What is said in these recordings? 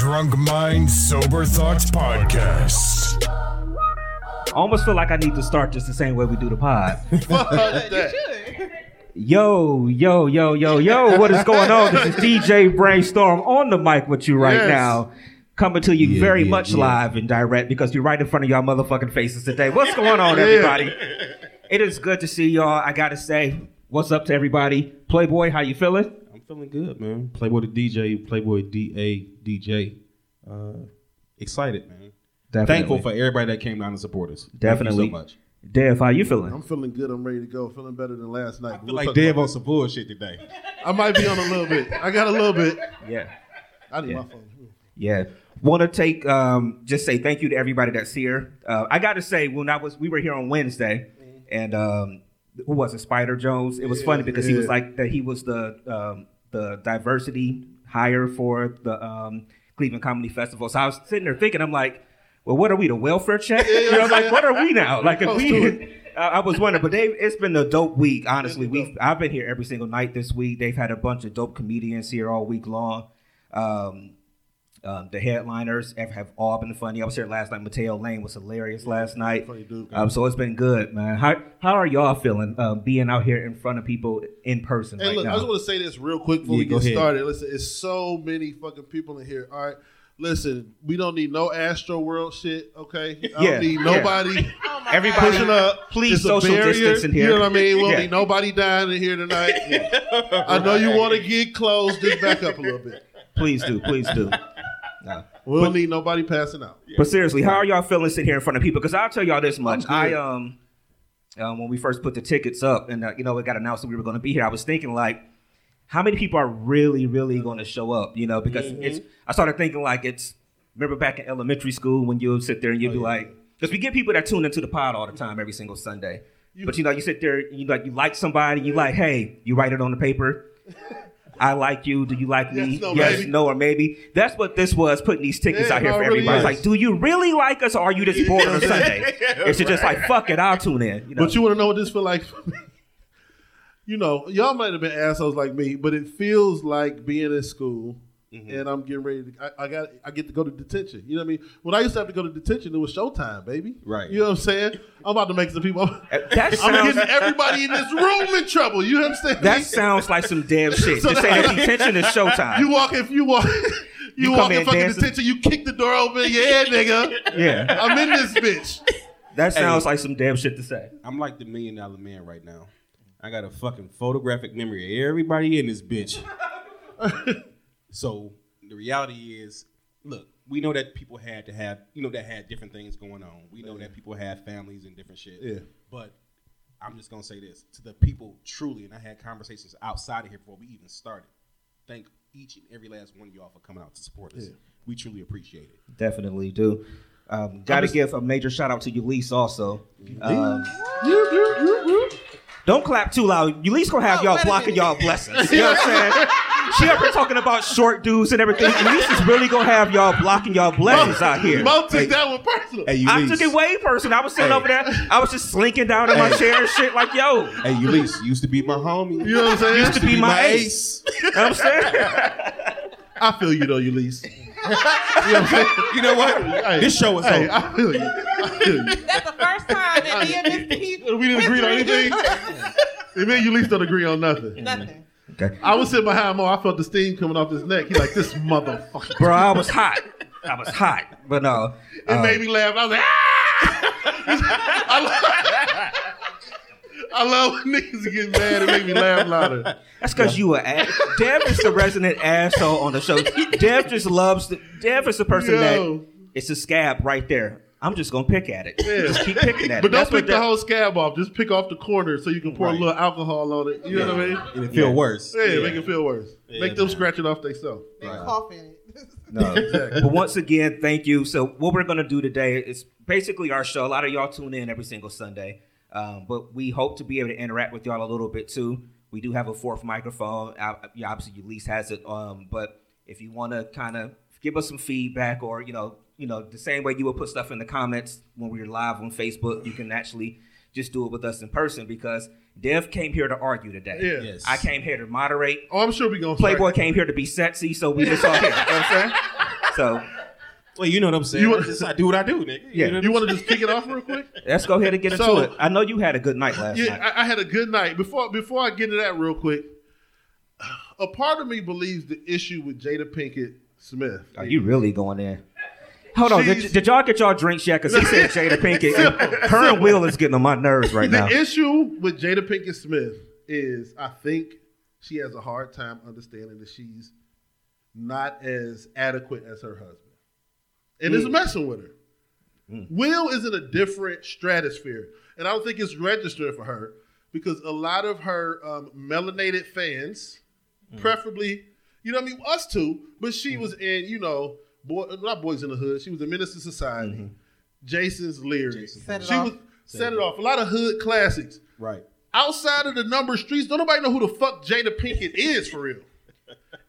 Drunk Mind Sober Thoughts. I almost feel like I need to start just the same way we do the pod. Yo, yo, yo, yo, yo, what is going on? This is DJ Brainstorm on the mic with you right Yes. now. Coming to you Yeah, very yeah, much yeah. live and direct because you're right in front of y'all motherfucking faces today. What's going on, everybody? It is good to see y'all. I gotta say, what's up to everybody? Playboy, how you feeling? I'm feeling good, man. Playboy the DJ, Playboy DA DJ. Uh, excited, man. Thankful for everybody that came down to support us. Thank Definitely. you so much. Dev, how you feeling? I'm feeling good. I'm ready to go. Feeling better than last night. I feel like Dev on some bullshit today. I might be on a little bit. I got a little bit. Yeah. I need Yeah. my phone. Yeah. Want to take um, just say thank you to everybody that's here. Uh, I got to say when I was we were here on Wednesday, and um, who was it? Spider Jones. It was funny because he was like that. He was the um, the diversity hire for the um, Cleveland Comedy Festival. So I was sitting there thinking, I'm like, well, what are we? The welfare check? You know, like what are we now? Like if we. I I was wondering, but they it's been a dope week. Honestly, we I've been here every single night this week. They've had a bunch of dope comedians here all week long. Um, um, the headliners have, have all been funny. I was here last night. Mateo Lane was hilarious last night. Funny dude. Um, so it's been good, man. How how are y'all feeling um, being out here in front of people in person Hey, right look, I just want to say this real quick before Yeah, we go get ahead. started. Listen, it's so many fucking people in here. All right. Listen, we don't need no Astroworld shit, okay? I Yeah, don't need yeah. nobody Everybody, pushing up. please It's a social distance in here. You know what I mean? We don't Yeah. need nobody dying in here tonight. I know you want to get close. Just back up a little bit. please do, please do. No. We don't need nobody passing out. But seriously, how are y'all feeling sitting here in front of people? Because I'll tell y'all this much. I um, um, when we first put the tickets up, and uh, you know, it got announced that we were going to be here. I was thinking like, how many people are really, really going to show up? You know, because it's. Mm-hmm. I started thinking like it's. Remember back in elementary school when you would sit there and you'd oh, be like, because we get people that tune into the pod all the time every single Sunday. but you know, you sit there, you like you like somebody, you like, hey, you write it on the paper. I like you. Do you like me? Yes, no, yes, maybe. no, or maybe. That's what this was. Putting these tickets Yeah, out here no, for it really everybody. It's is. like, do you really like us, or are you just bored on a Sunday? It's just like, fuck it, I'll tune in. You know? But you want to know what this feel like for me? You know, y'all might have been assholes like me, but it feels like being in school and I'm getting ready to. I, I got. I get to go to detention. You know what I mean? When I used to have to go to detention, it was showtime, baby. Right. You know what I'm saying? I'm about to make some people. Uh, that I'm getting everybody in this room in trouble. You understand? that me? sounds like some damn shit. So Just say that detention is showtime. You walk if you walk. You, You walk come in in fucking dancing. detention. You kick the door open. Yeah, nigga. yeah, I'm in this bitch. that sounds like some damn shit to say. I'm like the million dollar man right now. I got a fucking photographic memory of everybody in this bitch. so the reality is, look, we know that people had to have, you know, that had different things going on. We know that people had families and different shit. Yeah. But I'm just gonna say this to the people truly, and I had conversations outside of here before we even started. Thank each and every last one of y'all for coming out to support us. We truly appreciate it. Definitely do. Um, Got to just- give a major shout out to Ulysses also. Um, don't clap too loud. Ulysses gonna have y'all blocking y'all blessings. You know what I'm saying? She up here talking about short dudes and everything. Ulysses really gonna have y'all blocking y'all blessings out here. Mo took that one personal. Hey, I took it way personal. I was sitting Hey. over there. I was just slinking down in my chair and shit like, yo. You Hey, Ulysses used to be my homie. You know what I'm saying? Used to be my ace. you know what I'm saying? I feel you though, Ulysses. You know what You know what? Hey, This show is Hey, over. I feel you. I feel you. That's the first time that me and Mr. Heath We didn't agree on anything. And me and least don't agree on nothing. Nothing. Okay. I was sitting behind Mo. I felt the steam coming off his neck. He like this motherfucker. Bro, I was hot. I was hot. But no. It uh, made me laugh. I was like, ah! I, love, I love when niggas get mad and make me laugh louder. That's because you were ass. Dev is the resident asshole on the show. Dev just loves the. Dev is the person Yo. that it's a scab right there. I'm just gonna pick at it. Yeah. Just keep picking at But it. But don't That's pick the that- whole scab off. Just pick off the corner so you can pour Right. a little alcohol on it. You know what I mean? And it feel Yeah. worse. Yeah, make it feel worse. Yeah, make them man. scratch it off themselves. They Right. cough in it. No. Exactly. but once again, thank you. So what we're gonna do today is basically our show. A lot of y'all tune in every single Sunday, um, but we hope to be able to interact with y'all a little bit too. We do have a fourth microphone. Uh, yeah, obviously, Elise has it. Um, but if you want to kind of give us some feedback, or you know, you know, the same way you would put stuff in the comments when we are live on Facebook, you can actually just do it with us in person because Dev came here to argue today. Yeah. Yes. I came here to moderate. Oh, I'm sure we're gonna Playboy start. came here to be sexy, so we just all here. You know what I'm saying? So Well, you know what I'm saying. You You want- just I do what I do, nigga. Yeah. know You want to just kick it off real quick? let's go ahead and get into it. I know you had a good night last Yeah, night. I, I had a good night. Before before I get into that real quick, a part of me believes the issue with Jada Pinkett Smith. Are you really going there? Hold on. Did, did y'all get y'all drinks yet? Because he said Jada Pinkett. her and Will is getting on my nerves right the now. The issue with Jada Pinkett Smith is I think she has a hard time understanding that she's not as adequate as her husband. And it's hmm. messing with her. Hmm. Will is in a different stratosphere. And I don't think it's registering for her because a lot of her um, melanated fans, hmm. preferably, you know what I mean, us too, but she was in, you know, boy, not Boys in the Hood. She was in Menace II Society. Mm-hmm. Jason's Lyrics. Set it she off. was set it off. A lot of hood classics. Right. Outside of the number streets, don't nobody know who the fuck Jada Pinkett is for real.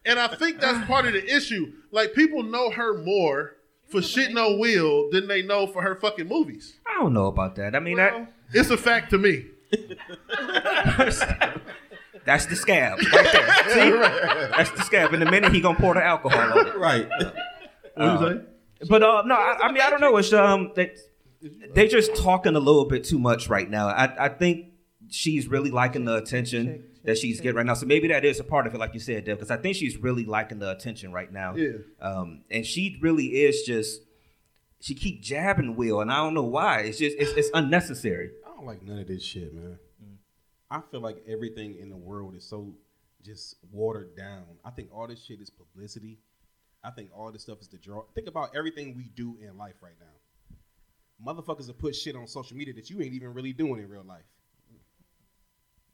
And I think that's part of the issue. Like people know her more for shitting on Will than they know for her fucking movies. I don't know about that. I mean, Well, It's a fact to me. that's the scab right there. See? That's the scab. In a minute, he gonna pour the alcohol on it. Right. What you say? But uh, no, I, I mean, I don't know. It's um, they they just talking a little bit too much right now. I I think she's really liking the attention that she's getting right now. So maybe that is a part of it, like you said, Dev, because I think she's really liking the attention right now. Yeah. Um, and she really is just she keep jabbing Will, and I don't know why. It's just it's, it's unnecessary. I don't like none of this shit, man. I feel like everything in the world is so just watered down. I think all this shit is publicity. I think all this stuff is the draw. Think about everything we do in life right now. Motherfuckers will put shit on social media that you ain't even really doing in real life.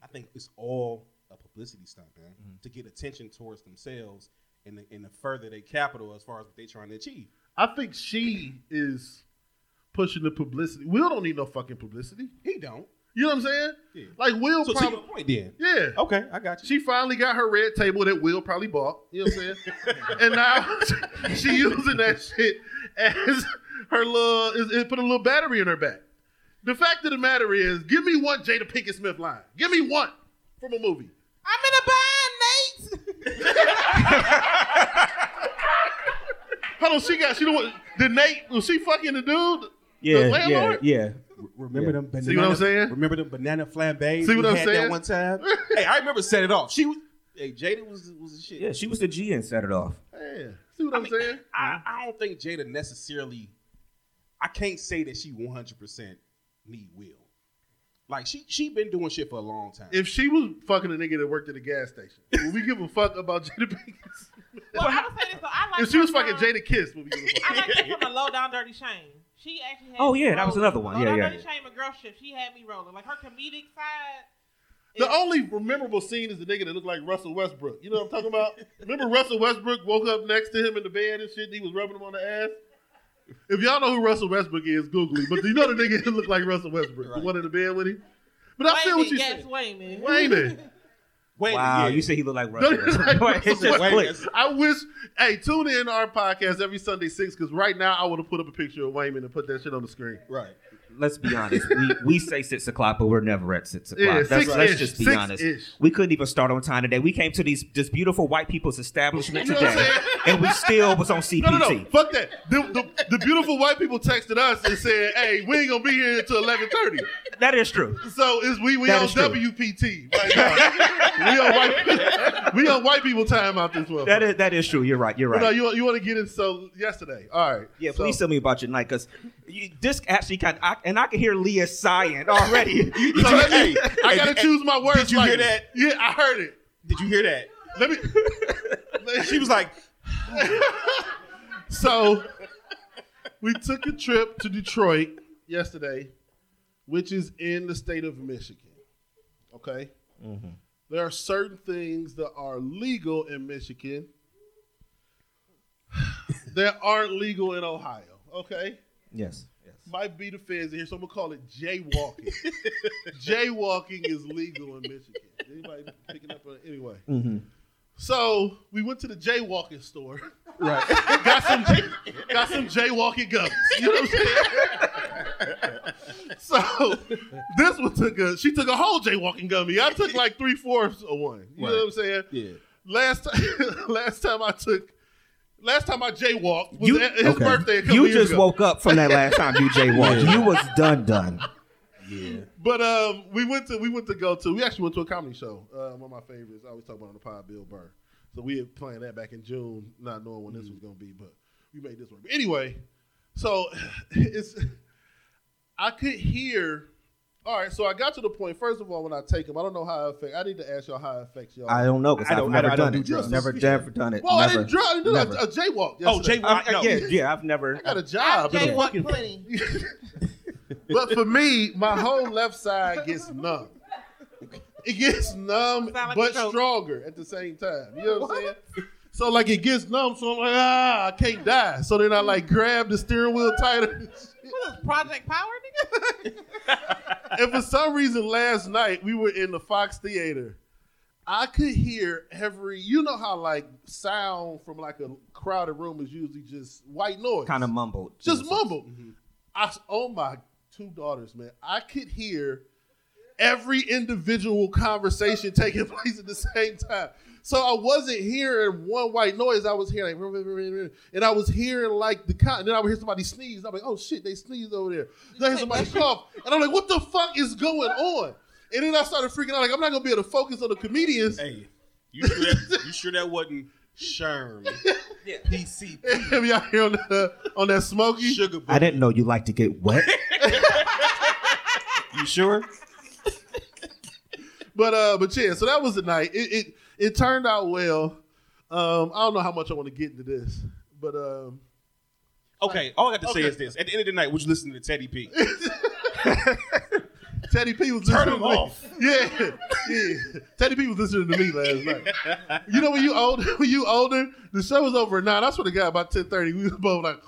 I think it's all a publicity stunt, man, mm-hmm. to get attention towards themselves and the, and the further they capital as far as what they're trying to achieve. I think she is pushing the publicity. Will don't need no fucking publicity. He don't. You know what I'm saying? Yeah. Like Will So to probably your point, then. Yeah. Okay, I got you. She finally got her red table that Will probably bought. You know what I'm saying? and now she using that shit as her little, is, is put a little battery in her back. The fact of the matter is, give me one Jada Pinkett Smith line. Give me one from a movie. I'm in a bind, Nate. Hold on, she got, she the one, the Nate, was she fucking the dude? the Yeah, yeah, landlord? yeah. Remember them banana? See what I'm saying? Remember them banana flambés? See what I'm had saying? That one time. hey, I remember set it off. She was. Hey, Jada was was the shit. Yeah, she was the G and set it off. Yeah. See what I I'm mean, saying? I, I don't think Jada necessarily. I can't say that she 100 percent need Will. Like she she been doing shit for a long time. If she was fucking a nigga that worked at a gas station, would we give a fuck about Jada Pinkett? Smith? Well, I would say this. So I like if she was her fucking from- Jadakiss, would we give a fuck? I like that from the low down dirty shame. She actually had Oh, yeah, that was another one. Low Yeah, down yeah. dirty shame and Girls Trip. She had me rolling. Like her comedic side. The is- only memorable scene is the nigga that looked like Russell Westbrook. You know what I'm talking about? Remember Russell Westbrook woke up next to him in the bed and shit. And he was rubbing him on the ass. If y'all know who Russell Westbrook is, Google him. But do you know the nigga that looked like Russell Westbrook, the Right. one in the bed with him? But I feel what you yes, saying. Wayman. Wayman. Wait, Wow, yeah. you said he looked like Russell. you like Westbrook. Russell just Westbrook? I wish. Hey, tune in to our podcast every Sunday six because right now I would have put up a picture of Wayman and put that shit on the screen. right. Let's be honest. We, we say six o'clock, but we're never at six o'clock. Yeah, Let's, six-ish, let's just be honest. We couldn't even start on time today. We came to these this beautiful white people's establishment You know today, and we still was on CPT. No, no, no. Fuck that. The, the, the beautiful white people texted us and said, "Hey, we ain't gonna be here until 11:30." That is true. So is we we That on is true. WPT right now. we on white we on white people time out this one. That is that is true. You're right. You're But right. no, you you want to get in so yesterday? All right. yeah, So- please tell me about your night because this actually kind of, and I can hear Leah sighing already. So let me. Hey, I gotta hey, choose my words. did you hear that? Yeah, I heard it. Did you hear that? Let me. She was like, So we took a trip to Detroit yesterday, which is in the state of Michigan. Okay. There are certain things that are legal in Michigan that aren't legal in Ohio. Okay. Yes. Yes. Might be the feds here, so I'm gonna call it jaywalking. jaywalking is legal in Michigan. Anybody picking up on it? Anyway. Mm-hmm. So we went to the jaywalking store. Right. got some got some jaywalking gummies. You know what I'm saying? so this one took a she took a whole jaywalking gummy. I took like three fourths of one. You know what I'm saying? Yeah. Last time last time I took last time I jaywalked was You- at his okay. birthday. You just ago. woke up from that last time you jaywalked. You was done done. Yeah. But um, we went to we went to go to we actually went to a comedy show. Uh, one of my favorites. I always talk about on the pod, Bill Burr. So we had planned that back in June, not knowing when this was gonna be, but we made this work. But anyway, so it's I could hear. All right, so I got to the point. First of all, when I take them, I don't know how it affects. I need to ask y'all how it affects y'all. I don't know because I I've don't- never I don't done do it. drugs. Never, never done it. Well, I didn't draw. I didn't do Never. a, a jaywalk. Oh, yesterday. jaywalk. I- no. yeah, yeah. I've never. I got a job. Jay but- walking plenty. but for me, my whole left side gets numb. It gets numb, like but stronger at the same time. You know what, I'm saying? So like it gets numb, so I'm like, ah, I can't die. So then I like grab the steering wheel tighter. What is Project Power, nigga? and for some reason, last night we were in the Fox Theater. I could hear every, you know how like sound from like a crowded room is usually just white noise, Kind of mumbled. just mumble. I oh my two daughters, man. I could hear every individual conversation taking place at the same time. So I wasn't hearing one white noise. I was hearing like, and I was hearing like the con. And then I would hear somebody sneeze. I'm like, oh shit, they sneezed over there. Then I hear somebody cough, and I'm like, what the fuck is going on? And then I started freaking out. Like I'm not gonna be able to focus on the comedians. Hey, you sure that, you sure that wasn't Sherm? PC. Have y'all hear on, the, on that smoky? Sugar I didn't know you like to get wet. You sure? But uh, but yeah, so that was the night. It it, it turned out well. Um, I don't know how much I want to get into this, but um, Okay, all I got to say is this: at the end of the night, would you listen to Teddy P? Teddy P was Turn listening him to me. off. Yeah, yeah. Teddy P was listening to me last night. You know when you older, when you older, the show was over at nine. I swear to God, about ten thirty, we was both like,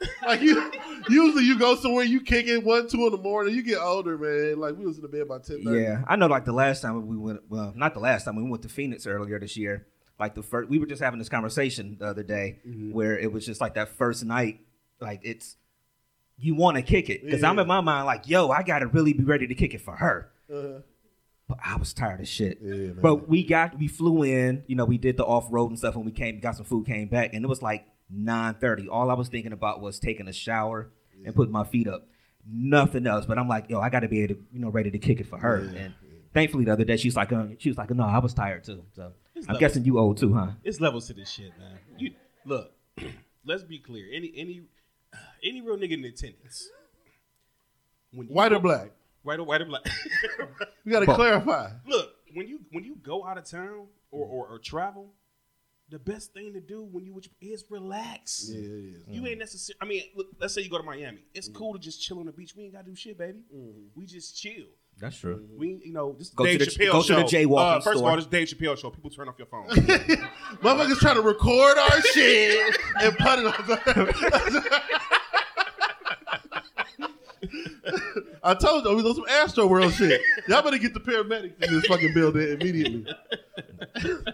like you. Usually you go somewhere, you kick it one, two in the morning. You get older, man. Like we was in the bed by ten thirty. yeah, I know. Like the last time we went, well, not the last time we went to Phoenix earlier this year. Like the first, we were just having this conversation the other day where it was just like that first night. Like it's you want to kick it because I'm in my mind like, yo, I got to really be ready to kick it for her. Uh-huh. But I was tired of shit. Yeah. But we got we flew in, you know, we did the off road and stuff when we came, got some food, came back, and it was like 9:30. All I was thinking about was taking a shower and putting my feet up. Nothing else. But I'm like, yo, I gotta be able to, you know, ready to kick it for her. and thankfully the other day she's like, uh, she was like, no, I was tired too. So I'm levels. guessing you old too, huh? It's levels to this shit, man. You look. let's be clear. Any any any real nigga in attendance. When you White go- or black? White or white or black. You got to Both. clarify. Look, when you when you go out of town or, or, or travel, the best thing to do when you with- is relax. Yeah, it is. You ain't necessarily. I mean, look, let's say you go to Miami. It's cool to just chill on the beach. We ain't gotta do shit, baby. We just chill. That's true. We, you know, this is Go to the- Chappelle go to the jaywalking uh, First of store. all, this Dave Chappelle show. People turn off your phone. Motherfuckers trying to record our shit and put it on. I told you, we was on some Astroworld shit. Y'all better get the paramedics in this fucking building immediately.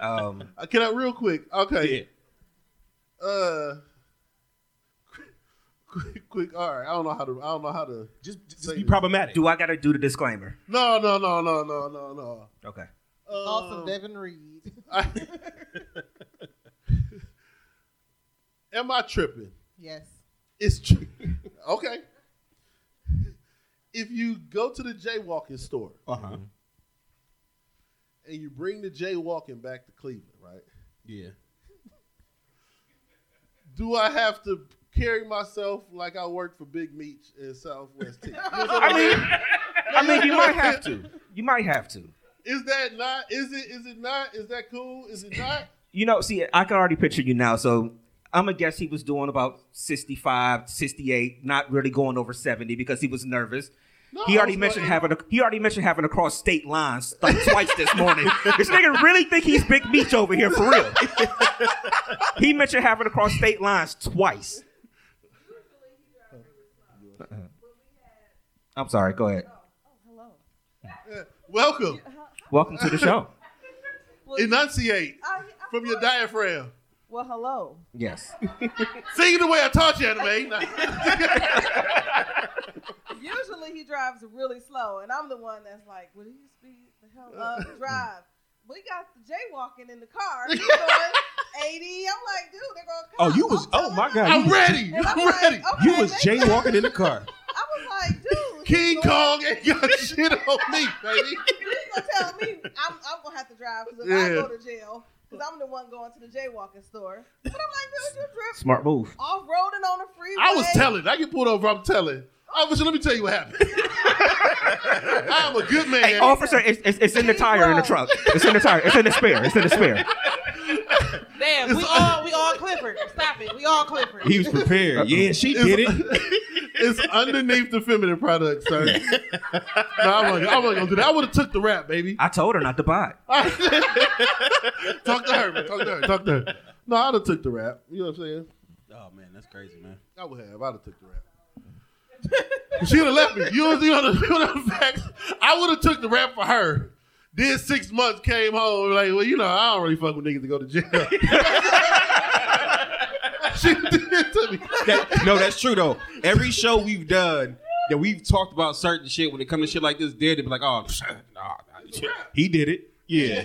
Um, Uh, Can I real quick? Okay. Uh, quick, quick. All right. I don't know how to. I don't know how to. just, just Say be this. problematic. do I gotta do the disclaimer? No, no, no, no, no, no, no. Okay. Awesome, Um, Devin Reed. I- Am I tripping? Yes. It's true. okay. If you go to the jaywalking store Uh huh. and you bring the jaywalking back to Cleveland, right? Yeah. Do I have to carry myself like I work for Big Meech in Southwest T? You know I'm I saying? mean, I mean, you might have to. You might have to. is that not? Is it? Is it not? Is that cool? Is it not? You know, see, I can already picture you now. So I'm gonna guess he was doing about 65, 68, not really going over 70 because he was nervous. No, he already mentioned having a, he already mentioned having to cross state lines like twice this morning. this nigga really think he's Big Meech over here for real. he mentioned having to cross state lines twice. I'm sorry. Go ahead. Hello. Welcome. Welcome to the show. Enunciate I- I- from your diaphragm. Well, hello. Yes. Sing it the way I taught you, anime. Usually he drives really slow, and I'm the one that's like, "Will you speed the hell up, uh. drive?" We got the jaywalking in the car. He's going 80. I'm like, dude, they're going. Oh, you was. Oh my God. I'm you, ready. I'm I'm like, ready. okay, You was thank you. jaywalking in the car. I was like, dude, King Kong ain't got shit on me, baby. He's gonna tell me I'm, I'm gonna have to drive because if I go to jail, because I'm the one going to the jaywalking store. But I'm like, dude, you drift Smart move. off roading on the freeway. I was telling. I get pulled over. I'm telling. Oh, officer, let me tell you what happened. I'm a good man. Hey, officer, it's, it's, it's in the tire in the truck. It's in the tire. It's in the spare. It's in the spare. Damn, we all we all Clifford. Stop it. We all Clifford. He was prepared. Yeah, she did it. it's underneath the feminine product, sir. no, I'm not, I'm not gonna do that. I would have took the rap, baby. I told her not to buy it. Talk to her, man. Talk to her. Talk to her. No, I'd have took the rap. You know what I'm saying? Oh man, that's crazy, man. I would have. I'd have took the rap. She'd have left me. You know, you know, the, facts. I would have took the rap for her. Did six months, came home like, well, you know, I don't really fuck with niggas to go to jail. she did it to me. That- no, that's true though. Every show we've done that we've talked about certain shit when it comes to shit like this, did it be like, "Oh, nah, nah, he did it." Yeah,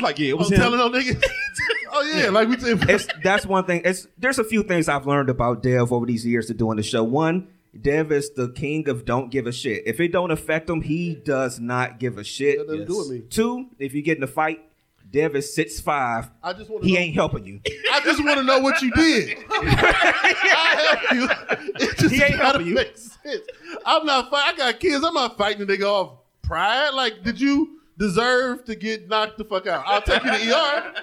like yeah, it I'm was him. telling them niggas. oh yeah, like we said. It's that's one thing. It's there's a few things I've learned about Dev over these years of doing the show. One, Dev is the king of don't give a shit. If it don't affect him, he does not give a shit. That doesn't do with me. Two, if you get in a fight, Dev is six five. I just want. He know, ain't helping you. I just want to know what you did. I help you. It just He ain't helping you. make sense. I'm not. Fight, I got kids. I'm not fighting the nigga off pride. Like, did you deserve to get knocked the fuck out? I'll take you to ER.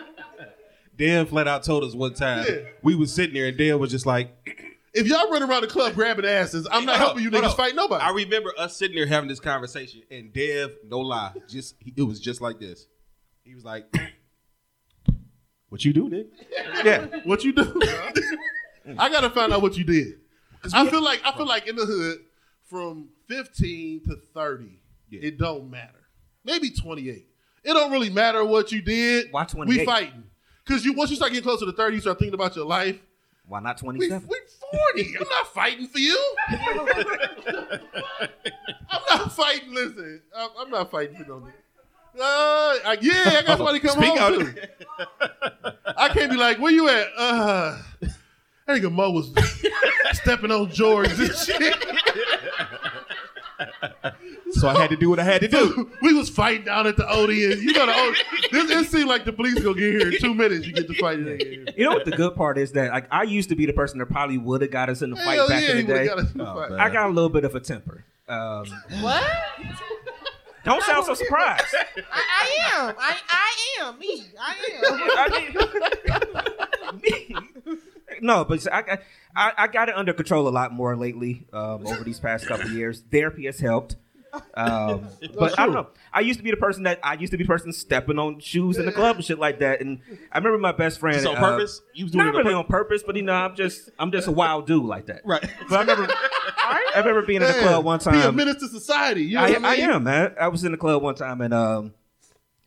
Dan flat out told us one time Yeah. we was sitting there and Dan was just like, If y'all run around the club grabbing asses, I'm not helping you niggas fight nobody. I remember us sitting there having this conversation, and Dev, no lie, just it was just like this. He was like, "What you do, nigga?" Yeah. what you do? I gotta find out what you did. I feel like I feel like in the hood, from 15 to 30, Yeah. it don't matter. Maybe 28. It don't really matter what you did. Why 28? We fighting. Because you once you start getting closer to 30, you start thinking about your life. Why not We, we 27? 40. I'm not fighting for you. I'm not fighting. Listen, I'm, I'm not fighting for no nigga. Uh, I- yeah, I got somebody come Speak home out. too. I can't be like, where you at? Uh, that nigga Mo was stepping on George and shit. So I had to do what I had to do. we was fighting down at the Odeon. You know the Odeon. This, it seemed like the police gonna get here in two minutes. You get to fight it. You know what the good part is that like I used to be the person that probably would have got us in the fight Hell back yeah, in he the would've day. got us in the Oh, fight. man. I got a little bit of a temper. Um, What? don't sound so surprised. I, I am. I, I am me. I am. no, but I, I I got it under control a lot more lately um, over these past couple of years. Therapy has helped. Um, but I don't know. I used to be the person that I used to be the person stepping on shoes in the club and shit like that. And I remember my best friend. Just on uh, purpose? You was doing not it on really on purpose, but you know, I'm just I'm just a wild dude like that. Right. But I remember I remember being in the club one time. Be a menace to society. You know I, I, I am, man. I was in the club one time and um,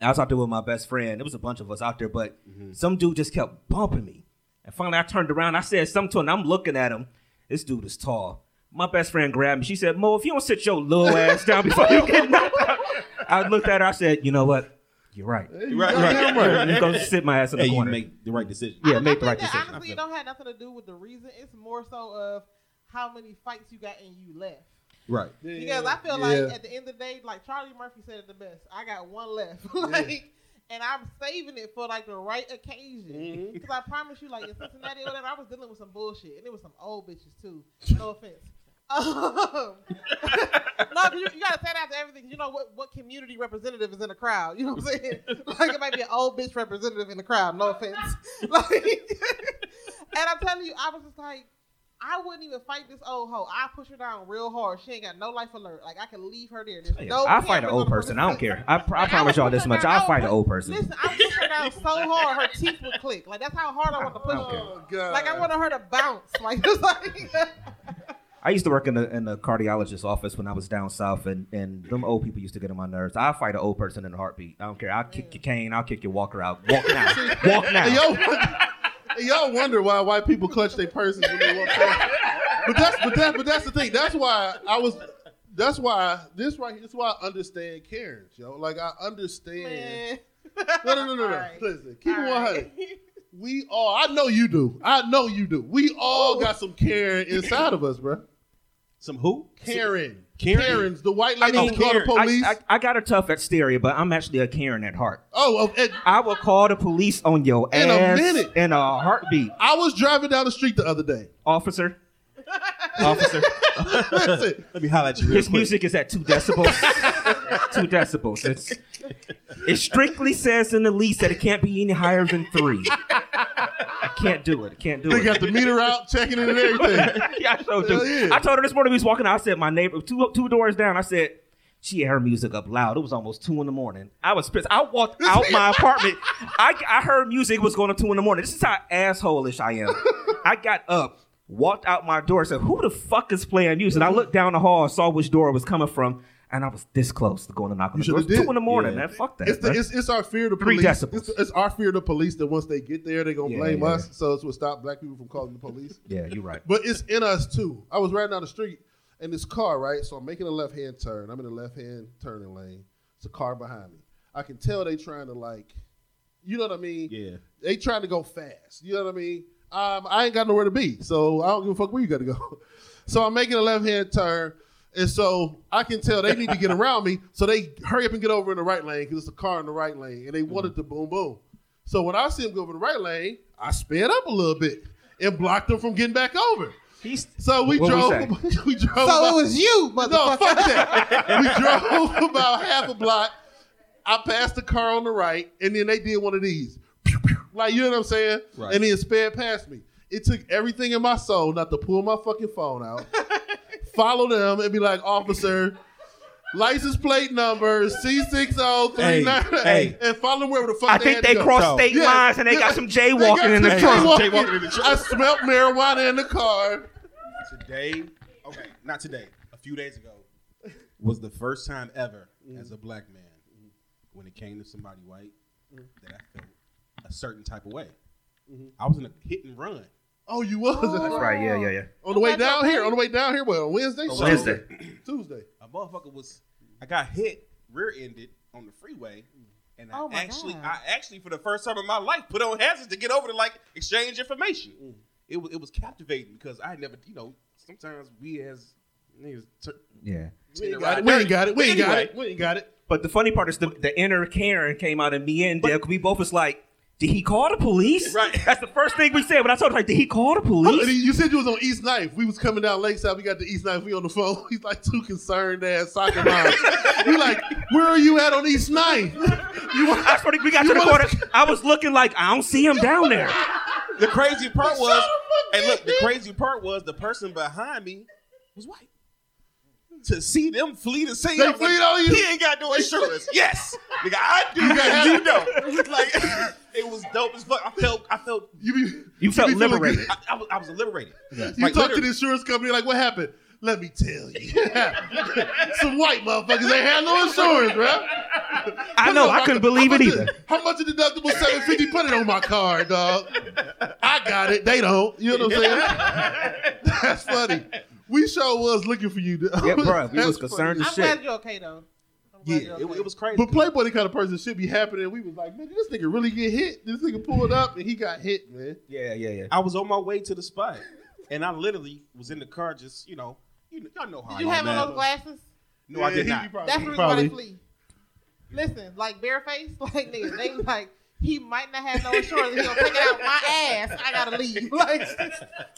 I was out there with my best friend. There was a bunch of us out there, but some dude just kept bumping me. And finally, I turned around. I said something to him. I'm looking at him. This dude is tall. My best friend grabbed me. She said, "Mo, if you don't sit your little ass down before you get knocked out," I looked at her. I said, "You know what? You're right. You're right. You're right. I'm gonna sit my ass in the Hey, you corner." make the right decision. yeah, I make the right that decision. Honestly, it don't have nothing to do with the reason. It's more so of how many fights you got and you left. Right. Because I feel Yeah. like at the end of the day, like Charlie Murphy said it the best. I got one left, like, and I'm saving it for like the right occasion. Mm-hmm. Because I promise you, like in Cincinnati or whatever, I was dealing with some bullshit, and it was some old bitches too. No offense. Um, no, 'cause you, you gotta say that to everything. You know what? What community representative is in the crowd? You know what I'm saying? like it might be an old bitch representative in the crowd. No offense. Like, And I'm telling you, I was just like, I wouldn't even fight this old hoe. I push her down real hard. She ain't got no life alert. Like I can leave her there. There's no I fight an old on person. I don't care. I, pr- I promise would y'all this much. I'll fight an old person. Listen, I push her down so hard her teeth would click. Like that's how hard I want to push her. Oh, God. Like I wanted her to bounce. Like it's like. I used to work in the in the cardiologist's office when I was down south, and and them old people used to get on my nerves. I'll fight an old person in a heartbeat. I don't care. I'll kick your cane. I'll kick your walker out. Walk now. Walk now. And y'all, y'all wonder why white people clutch their purses when they walk past. But that's but that but that's the thing. That's why I was. That's why this right. This is why I understand Karens, yo. Like I understand. Man. No, no, no, no, no. All right. Listen, keep it All one right. hundred. We all. I know you do. I know you do. We all got some Karen inside of us, bro. Some who? Karen. Karen? Karens. The white I lady mean, who call the Karen, I- I, I got a tough exterior, but I'm actually a Karen at heart. oh, oh, I will call the police on your In a minute. in a heartbeat, I was driving down the street the other day. officer. Officer, Listen, Let me holler at you. Real his quick. music is at two decibels. two decibels. It's, it strictly says in the lease that it can't be any higher than three. I can't do it. I can't do it. they it. got the meter out, checking it and everything. yeah, I showed Hell you. yeah. I told her this morning we was walking out. I said, my neighbor, two two doors down. I said, she had her music up loud. It was almost two in the morning. I was pissed. I walked out my apartment. I, I heard music was going to two in the morning. This is how asshole-ish I am. I got up, walked out my door, said, who the fuck is playing music? And I looked down the hall, saw which door it was coming from, and I was this close to going to knock on the door. It's two in the morning, Yeah. man. Fuck that. It's, the, it's, it's our fear of the Three police. decibels. It's, it's our fear of the police that once they get there, they're gonna Yeah, blame yeah, us. So it's what stop black people from calling the police. yeah, you're right. But it's in us too. I was riding down the street in this car, right? So I'm making a left hand turn. I'm in the left hand turning lane. It's a car behind me. I can tell they trying to like, you know what I mean? Yeah. They trying to go fast. You know what I mean? Um, I ain't got nowhere to be, so I don't give a fuck where you got to go. So I'm making a left hand turn, and so I can tell they need to get around me. So they hurry up and get over in the right lane because it's a car in the right lane, and they wanted to boom boom. So when I see them go over the right lane, I sped up a little bit and blocked them from getting back over. He's, So we drove. was we drove. So about- it was you, motherfucker. no, fuck that. we drove about half a block. I passed the car on the right, and then they did one of these. Pew, pew. Like, you know what I'm saying? Right. And then sped past me. It took everything in my soul not to pull my fucking phone out, follow them, and be like, officer, license plate number C6039, Hey, hey. and follow them wherever the fuck I they think had they to go. crossed So- state Yeah. lines and they got some jaywalking in the They got trunk. Jaywalking in the trunk. I smelled marijuana in the car. Today, okay, not today. A few days ago was the first time ever mm-hmm. as a black man when it came to somebody white that I felt a certain type of way. Mm-hmm. I was in a hit and run. Oh, you was That's right. Yeah, yeah, yeah. on the way down here. On the way down here, well, on Wednesday, On Wednesday. Tuesday. A motherfucker was. I got hit rear-ended on the freeway, and I Oh my actually, God. I actually, for the first time in my life, put on hazards to get over to like exchange information. Mm. It was, it was captivating because I had never, you know, sometimes we as niggas. T- Yeah. We ain't got it. We ain't got it. We But ain't got it. We ain't got it. But the funny part is the, the inner Karen came out of me and Dev. 'cause We both was like, did he call the police? Right. That's the first thing we said. when I told him, like, did he call the And police? You said you was on East Ninth. We was coming down Lakeside. We got the East Ninth. We on the phone. He's like two concerned ass soccer moms. you like, where are you at on East Ninth? You want, I swear to- we got You to the wanna- corner. I was looking like I don't see him down there. The crazy part was, of a hey, look, the crazy part was the person behind me was white. To see them flee the scene, They I was fleed like, on you? He ain't got no insurance. yes, nigga, I do. got and help? you don't. Like, it was dope as fuck. I felt, I felt, you be, You felt be liberated. I, I was, I was liberated. You Like, talk to the insurance company like, what happened? Let me tell you. Some white motherfuckers ain't had no insurance, bro. I know. I couldn't believe it either. is- How much is deductible? Seven fifty. Put it on my card, dog. I got it. They don't. You know what I'm saying? That's funny. We sure was looking for you. dog. Yeah, bro, we That's was concerned funny. as I'm shit. glad you're okay though. I'm glad Yeah, you're it, okay. it was crazy. But Playboy, the kind of person should be happening. We was like, man, did this nigga really get hit? This nigga pulled up and he got hit, man. Yeah, yeah, yeah. I was on my way to the spot, and I literally was in the car, just you know, you know, y'all know how. Did you I have am, on man. those glasses? No, I Yeah, did he- not. he probably- That's he the reason why they probably- flee. Listen, like barefaced, like niggas, they like, he might not have no insurance. He gonna take it out my ass. I gotta leave. Like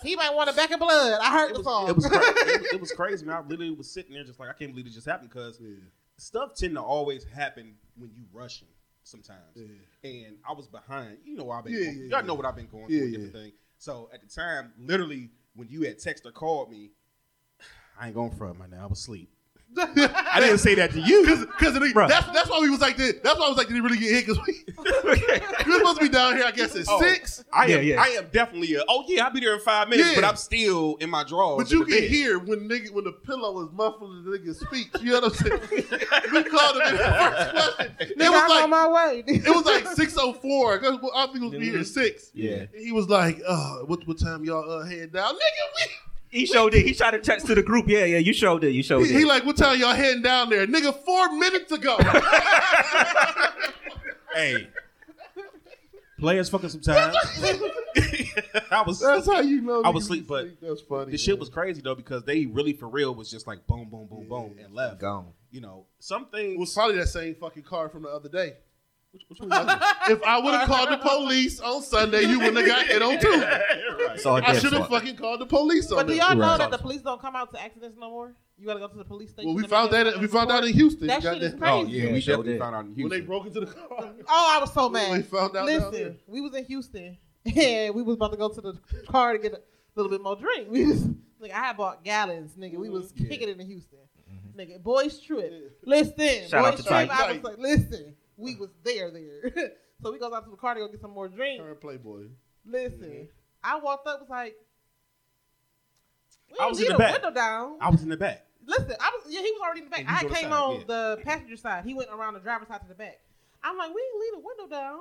he might want a back of blood. I heard It the was, song. it was cra- it, was- it was crazy, man. I literally was sitting there just like I can't believe it just happened because stuff tend to always happen when you rushing sometimes. And I was behind. You know, I've been. Yeah, going, yeah, y'all know what I've been going Yeah, through. yeah. Different thing. So at the time, literally, when you had text or called me, I ain't going front, my now. I was asleep. I didn't say that to you. Because Bruh. that's that's why we was like this. That's why I was like, did he really get hit? Because we, we were supposed to be down here, I guess, at Oh, six. I Yeah, am. yeah. I am definitely. A, oh yeah, I'll be there in five minutes, Yeah. but I'm still in my drawers. But you can bed. hear when nigga when the pillow is muffling the nigga's speech. You know what I'm saying? we called him in the first question. It was I'm on like my way. it was like six oh four. I think it was be here at six. Yeah. And he was like, "Oh, what what time y'all uh, head down, nigga?" He showed it. He tried to text to the group. Yeah, yeah, you showed it. You showed We, he, he like, "What time y'all heading down there, nigga?" Four minutes ago. Hey, players fucking sometimes. I was. That's how you know. I was niggas asleep, but That's funny. the shit was crazy though because they really for real was just like boom, boom, boom, boom, and left. Gone. You know, something was probably that same fucking car from the other day. Which one? If I would have called the police on Sunday, you wouldn't have got hit on Tuesday. It's all I should have fucking called the police on Sunday. But do y'all know Right. that the police don't come out to accidents no more? You gotta go to the police station. Well, we found that a we found out in. Houston. That shit is crazy. Oh yeah, Yeah, we sure definitely did. found out in Houston When they broke into the car. Oh, I was so When mad. they found out down. Listen, we was in Houston and we was about to go to the car to get a little bit more drink. We was like, I had bought gallons, nigga. We was Yeah. kicking it in Houston, nigga. Boys trip. Listen, Shout out boys to trip. Tyke. I was like, listen, we was there, there. so we goes out to the car to go get some more drinks. Current Playboy. Listen, mm-hmm. I walked up was like, we I don't was need in the the back. window down. I was in the back. Listen, I was yeah, he was already in the back. I came side, on yeah. the passenger side. He went around the driver's side to the back. I'm like, we didn't leave the window down.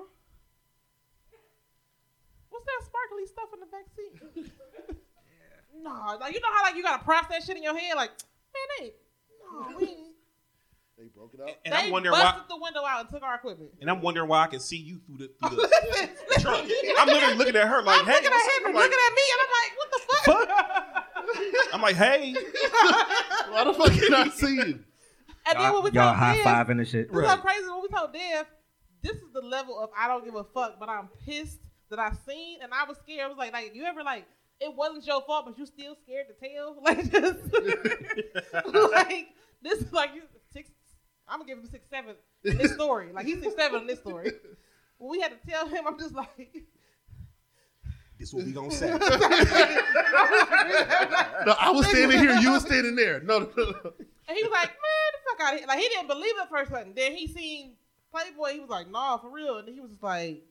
What's that sparkly stuff in the back seat? no, like you know how like you gotta process that shit in your head, like, man, they no, we ain't- They broke it up. And they I'm wondering busted why. the window out and took our equipment. And I'm wondering why I can see you through the. Through the Listen, trunk. I'm literally looking at her like, I'm hey, looking at what's him I'm looking like, at me, and I'm like, what the fuck? I'm like, hey. Why the fuck can I see you? And then when Y'all, we y'all told high Dev, fiving and shit. This is so crazy. When we told Dev, this is the level of I don't give a fuck, but I'm pissed that I seen and I was scared. I was like, like you ever like it wasn't your fault, but you still scared to tell? Like just like this is like you six. I'm gonna give him six seven in this story. Like he's six seven in this story. When we had to tell him, I'm just like. This what we gonna say. No, I was standing here. You were standing there. No, no, no. And he was like, man, the fuck out of here. Like, he didn't believe it first time. Then he seen Playboy. He was like, nah, for real. And he was just like,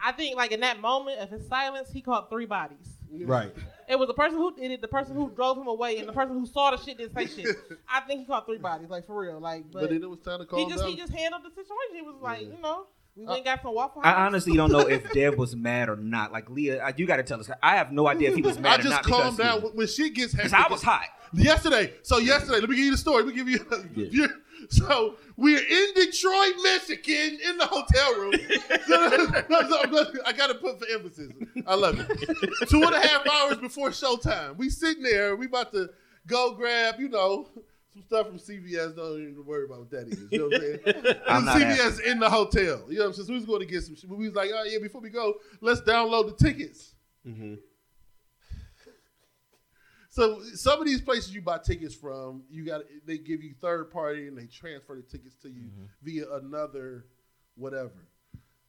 I think, like, in that moment of his silence, he caught three bodies. right. It was the person who did it, the person who drove him away, and the person who saw the shit didn't say shit. I think he caught three bodies, like, for real. Like, But but, then it was time to calm he just down. he just handled the situation. He was like, Yeah. you know, we uh, went and got some Waffle I honestly don't know if Dev was mad or not. Like Leah, I, you got to tell us. I have no idea if he was I mad or just not. calmed because- down when- when shit gets hectic. Because I was hot. Yesterday, so yesterday, let me give you the story. Let me give you. you- so we're in Detroit, Michigan, in the hotel room. So- no, so I'm gonna- I got to put for emphasis. I love it. Two and a half hours before showtime, we sitting there. We about to go grab, you know, some stuff from CVS. Don't even worry about what that is. You know what I'm saying? I'm CVS in the hotel. You know what I'm saying? So we was going to get some. shit, but We was like, oh yeah, before we go, let's download the tickets. Mm-hmm. So some of these places you buy tickets from, you got they give you third party and they transfer the tickets to you mm-hmm. via another whatever.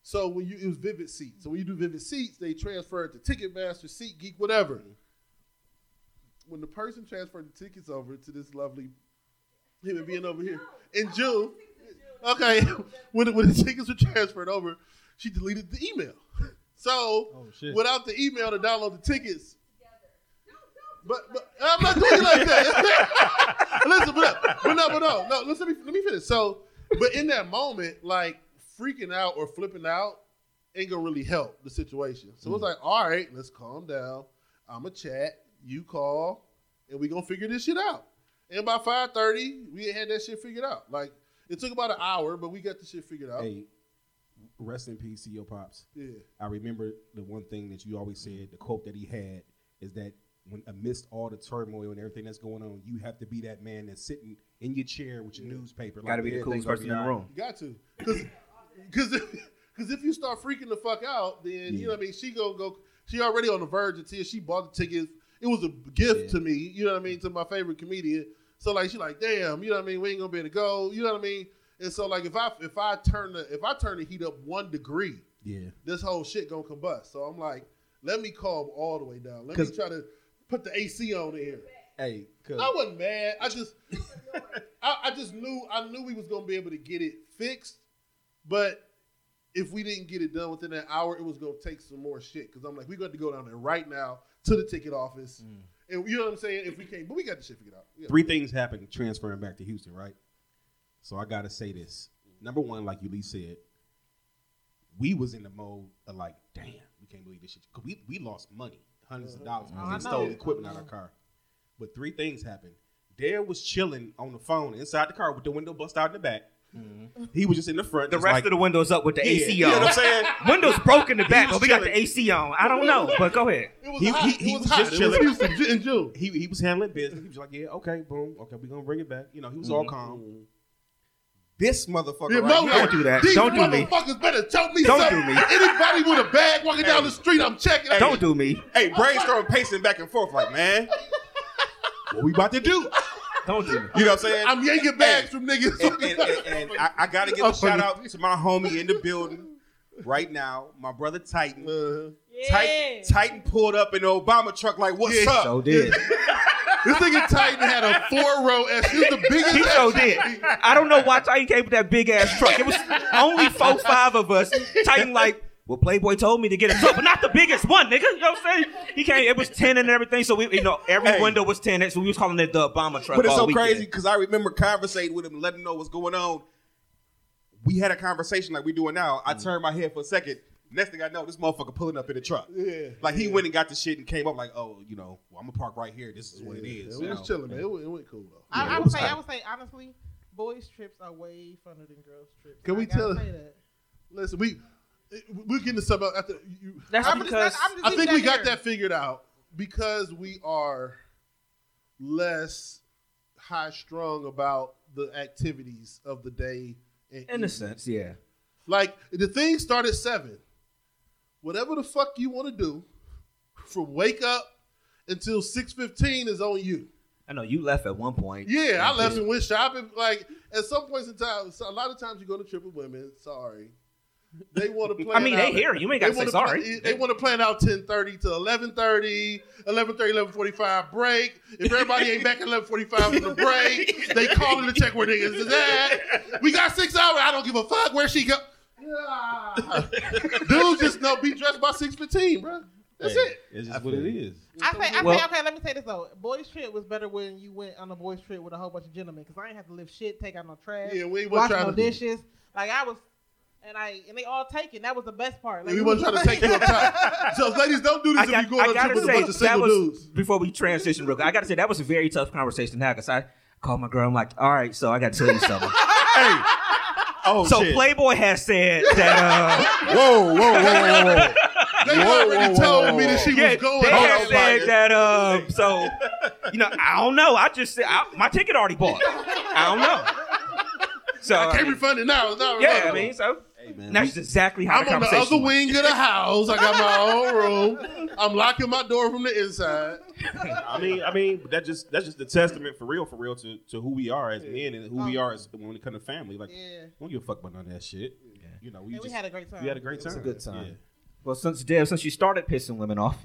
So when you it was Vivid Seats. So when you do Vivid Seats, they transfer it to Ticketmaster, SeatGeek, whatever. Mm-hmm. When the person transferred the tickets over to this lovely human being over here in June, okay, when the, when the tickets were transferred over, she deleted the email. So Oh, without the email to download the tickets, but, but I'm not doing it like that. Listen, but, but no, but no, no. Listen, let me let me finish. So, but in that moment, like freaking out or flipping out ain't gonna really help the situation. So it's mm. like, all right, let's calm down. I'm a chat. You call, and we gonna figure this shit out. And by five thirty, we had that shit figured out. Like it took about an hour, but we got the shit figured out. Hey, rest in peace to your pops. Yeah. I remember the one thing that you always said, the quote that he had is that when amidst all the turmoil and everything that's going on, you have to be that man that's sitting in your chair with your newspaper. Got to be the everything's coolest person in the room. You got to, because because because if you start freaking the fuck out, then you know what I mean. She gonna go. She already on the verge of tears. She bought the tickets. It was a gift Yeah. to me. You know what I mean to my favorite comedian. So like she like, damn. You know what I mean. We ain't gonna be able to go. You know what I mean. And so like if I if I turn the if I turn the heat up one degree, Yeah. this whole shit gonna combust. So I'm like, let me calm all the way down. Let me try to put the AC on in here. Hey, cause I wasn't mad. I just, I, I just knew, I knew we was gonna be able to get it fixed, but if we didn't get it done within that hour, it was gonna take some more shit. Because I'm like, we got to go down there right now to the ticket office, mm. and you know what I'm saying. If we can't, but we got the shit figured out. Yeah. three things happened transferring back to Houston, right? So I gotta say this. Number one, like you Lee said, we was in the mode of like, damn, we can't believe this shit. Cause we, we lost money, hundreds of mm-hmm. dollars oh, because I they stole know. equipment out of our car. But three things happened. Dare was chilling on the phone inside the car with the window bust out in the back. Mm-hmm. He was just in the front. The rest like, of the windows up with the Yeah, AC you know on. what I'm saying? Windows broke in the back, but we got the. AC on. I don't know, but go ahead. It was He- hot. he- it was, was just chilling. was in June. he he was handling business. He was like, yeah, okay, boom, okay, we gonna bring it back. You know, he was all mm-hmm. calm. This motherfucker Yeah, right here, Don't do that. These Don't do me. motherfuckers better tell me Don't something. do me. Anybody with a bag walking down the street, I'm checking. Don't do me. hey, brainstorm pacing back and forth, like, man, what we about to do? Don't do me. You know what I'm saying? I'm yanking bags from niggas. and, and, and, and I, I gotta give a shout out to my homie in the building right now, my brother Titan. Uh, Yeah. Titan, Titan pulled up in the Obama truck, like, what's Yeah. up? So did. this nigga Titan had a four row S. He was the biggest. He so SUV. did. I don't know why Titan came with that big ass truck. It was only four, five of us. Titan like, well, Playboy told me to get a truck, but not the biggest one, nigga. You know what I'm saying? He came. It was ten and everything, so we, you know, every Hey. window was ten. So we was calling it the Obama truck. But it's so weekend. crazy because I remember conversating with him, letting him know what's going on. We had a conversation like we doing now. I mm. turned my head for a second. Next thing I know, this motherfucker pulling up in the truck. Yeah. Like he went and got the shit and came up like, oh, you know, well, I'm gonna park right here. This is what it is. it we was know. chilling, man. It went, it went cool though. I, Yeah, I would say, hot. I would say honestly, boys' trips are way funner than girls' trips. Can I we tell- Say that. Listen, we we're getting to something after. You, That's I'm because not- I'm just I think we that got here. that figured out because we are less high strung about the activities of the day. and in evening. a sense, yeah. Like the thing started seven. Whatever the fuck you want to do, from wake up until six fifteen is on you. I know you left at one point. Yeah, I left and went shopping. Like at some points in time, a lot of times you go to trip with women. Sorry, they want to plan. I mean, they hear you. Ain't gotta say wanna sorry. They want to plan out ten thirty to 11.30, 11.30, 11.45 break. If everybody ain't back at eleven forty five for the break, they calling to check where niggas is at. We got six hours. I don't give a fuck where she go. Yeah. Dudes just know be dressed by six fifteen, bro. That's Hey, it. It's just what it is. I say, I Well- say, okay. Let me say this though. Boys' trip was better when you went on a boys' trip with a whole bunch of gentlemen because I ain't have to lift shit, take out no trash, Yeah, we wasn't wash trying no to do- dishes. Like I was, and I and they all taken. That was the best part. Like, we wasn't trying to take you up top. So ladies, don't do this I, if got, you go on I a trip gotta with a say bunch of that single was dudes. before we transition real quick. I gotta say that was a very tough conversation to have because I called my girl. I'm like, all right, so I gotta tell you something. Hey, oh so shit! Playboy has said that. Uh, whoa, whoa, whoa, whoa, whoa! They Whoa, already whoa, told whoa, me that she yeah, was going. they Hold had on, said Mike. that. Um, so you know, I don't know. I just said I, my ticket already bought. I don't know. So I can't refund it now. It's not yeah, I mean, so Hey man, that's exactly how I'm the on the conversation. other went. wing of the house. I got my own room. I'm locking my door from the inside. I mean, I mean, that just that's just the testament for real, for real to, to who we are as men and who we are as when it comes to family. Like, Yeah. we don't give a fuck about none of that shit. You know, we And we just had a great time. we had a great time. a good time. Yeah. Well, since Dev, since you started pissing women off,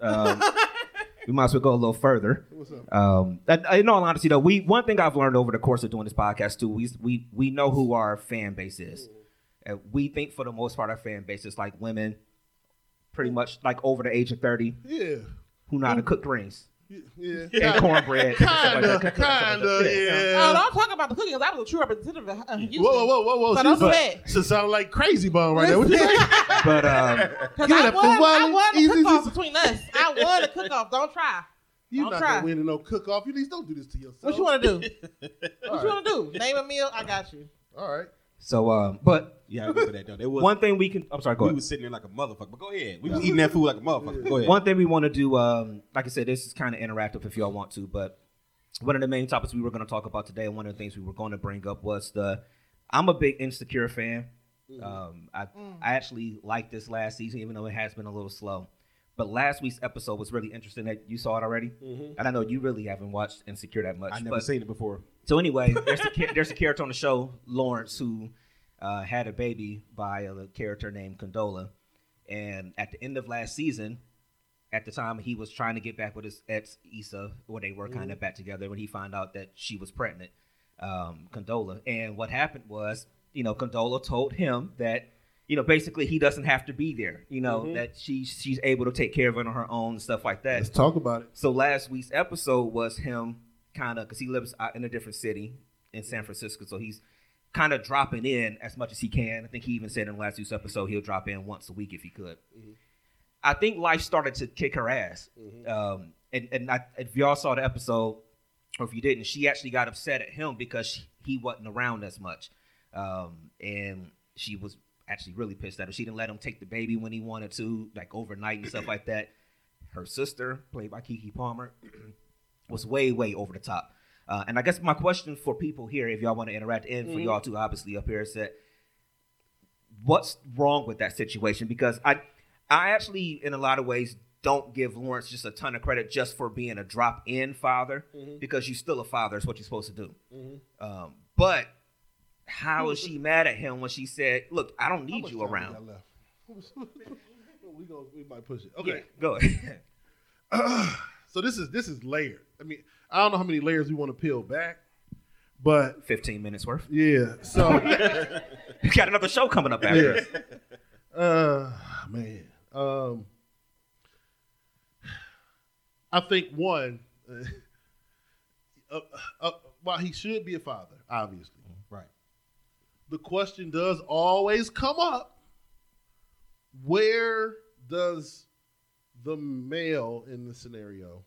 um, we might as well go a little further. What's up? Um, uh, in all honesty, though, we one thing I've learned over the course of doing this podcast too, we we we know who our fan base is, and we think for the most part our fan base is like women, pretty much like over the age of thirty, Yeah. who know how to cook greens Yeah. and cornbread. and stuff like Kinda, that. kinda, Oh, yeah. don't talk about the cooking. 'cause I was a true representative of uh, Houston. Whoa, whoa, whoa, whoa, whoa! So She don't was- sweat. She sound like Krayzie Bone right there. What you say? But um, Because I won, I won the Easy, cook-off easy. between us. I won the cook-off. Don't try. You Don't not try. gonna win in no cook off. You just don't do this to yourself. What you want to do? All What you want to do? Name a meal. I got you. All right. So um, but Yeah, I remember that though. There was one thing we can. I'm sorry. Go we ahead. was sitting there like a motherfucker. But go ahead. We was eating that food like a motherfucker. Go ahead. One thing we want to do, um, like I said, this is kind of interactive if y'all want to, but one of the main topics we were going to talk about today, and one of the things we were going to bring up was the. I'm a big Insecure fan. Um, I I actually liked this last season, even though it has been a little slow. But last week's episode was really interesting. That you saw it already, and I know you really haven't watched Insecure that much. I've never but, seen it before. So anyway, there's a there's a character on the show, Lawrence, who uh, had a baby by a character named Condola, and at the end of last season, at the time he was trying to get back with his ex Issa, where they were kind of back together. When he found out that she was pregnant, um, Condola, and what happened was, you know, Condola told him that. You know, basically, he doesn't have to be there. You know that she she's able to take care of it on her own and stuff like that. Let's talk about it. So last week's episode was him kind of because he lives in a different city in San Francisco, so he's kind of dropping in as much as he can. I think he even said in the last week's episode he'll drop in once a week if he could. I think life started to kick her ass, um, and and I, if y'all saw the episode, or if you didn't, she actually got upset at him because she, he wasn't around as much, um, and she was actually really pissed at him. She didn't let him take the baby when he wanted to, like overnight and stuff like that. Her sister, played by Keke Palmer, was way, way over the top. Uh, and I guess my question for people here, if y'all want to interact, and for y'all too, obviously up here, is that what's wrong with that situation? Because I, I actually, in a lot of ways, don't give Lawrence just a ton of credit just for being a drop-in father, because you're still a father. Is what you're supposed to do. Um, but how is she mad at him when she said, "Look, I don't need you around"? we go. We might push it. Okay, Okay. go ahead. So this is this is layered. I mean, I don't know how many layers we want to peel back, but Fifteen minutes worth. yeah. So We got another show coming up after. yeah. Uh, man. Um, I think one. Uh, uh, while he should be a father, obviously, Right. the question does always come up: Where does the male in the scenario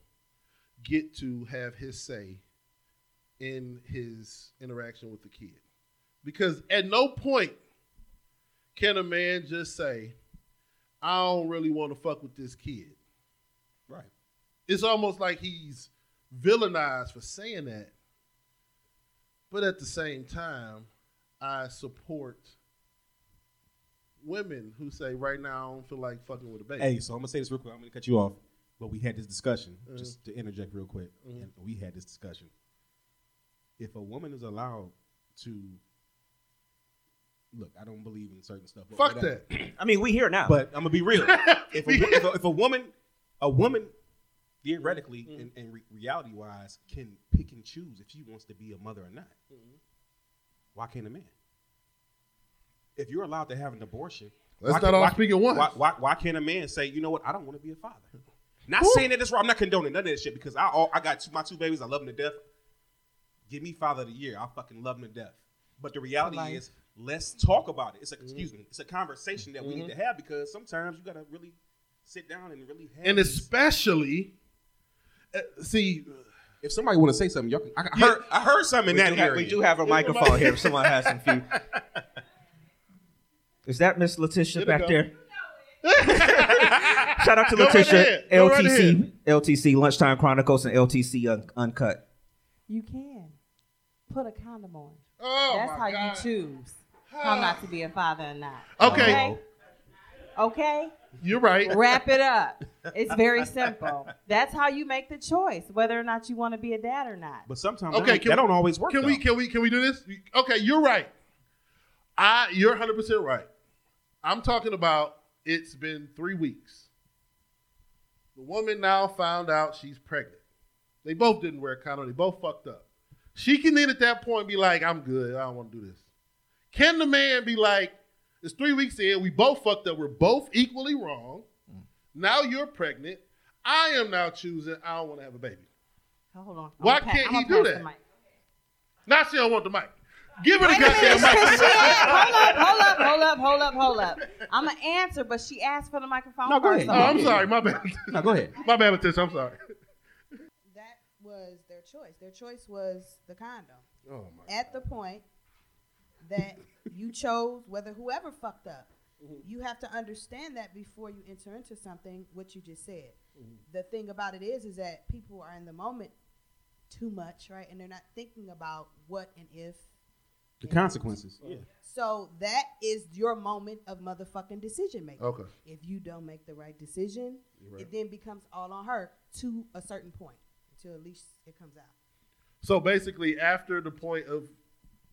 get to have his say in his interaction with the kid? Because at no point can a man just say, I don't really want to fuck with this kid. Right. It's almost like he's villainized for saying that. But at the same time, I support women who say, right now, I don't feel like fucking with a baby. Hey, so I'm gonna say this real quick. I'm gonna cut you off, but we had this discussion Mhm. just to interject real quick, Mhm. and we had this discussion. If a woman is allowed to look, I don't believe in certain stuff. But Fuck whatever. that. I mean, we here now. But I'm gonna be real. if, a, if, a, if a woman, a woman, theoretically Mhm. and, and re- reality wise, can pick and choose if she wants to be a mother or not, why can't a man? If you're allowed to have an abortion, Let's why not can't- all why- speak at once. Why, why, why can't a man say, you know what, I don't want to be a father? Not Woo. saying that it's wrong. I'm not condoning none of that shit because I all, I got two, my two babies. I love them to death. Give me father of the year. I fucking love them to death. But the reality life. is, let's talk about it. It's a Mm-hmm. excuse me. It's a conversation that we need to have because sometimes you gotta really sit down and really have. and these- especially, uh, see, if somebody want to say something, y'all can. I, I Yeah. heard I heard something we, in do that have, area. we do have a microphone here. If someone has some few. Is that Miss Letitia back go. there? Shout out to Go right Letitia, ahead. Go right LTC, LTC Lunchtime Chronicles, and LTC Un- Uncut. You can put a condom on. oh That's how God. you choose how not to be a father or not. Okay. Okay. Okay? You're right. Wrap it up. It's very simple. That's how you make the choice whether or not you want to be a dad or not. But sometimes Okay, that, can that we- don't always work. Can we can we can we do this? Okay, you're right. I you're 100 percent right. I'm talking about it's been three weeks. The woman now found out she's pregnant. They both didn't wear a condom. They both fucked up. She can then at that point be like, "I'm good. I don't want to do this." Can the man be like, "It's three weeks in. We both fucked up. We're both equally wrong. Mm. Now you're pregnant. I am now choosing. I don't want to have a baby." Hold on. Why I'ma pa- can't I'ma he do that? the mic. Now she don't want the mic. Give her the Wait a minute, goddamn mic. 'cause she asked- hold up, hold up, hold up, hold up, hold up. I'm gonna answer, but she asked for the microphone No, go ahead. Oh, I'm sorry. My bad. No, go ahead. My bad, Letitia. I'm sorry. that was their choice. Their choice was the condom. Oh my. At the point that you chose whether whoever fucked up, Mm-hmm. you have to understand that before you enter into something. What you just said. Mm-hmm. The thing about it is, is that people are in the moment too much, right? And they're not thinking about what and if. The consequences. Yeah. So that is your moment of motherfucking decision making. Okay. If you don't make the right decision, right. it then becomes all on her to a certain point until at least it comes out. So basically, after the point of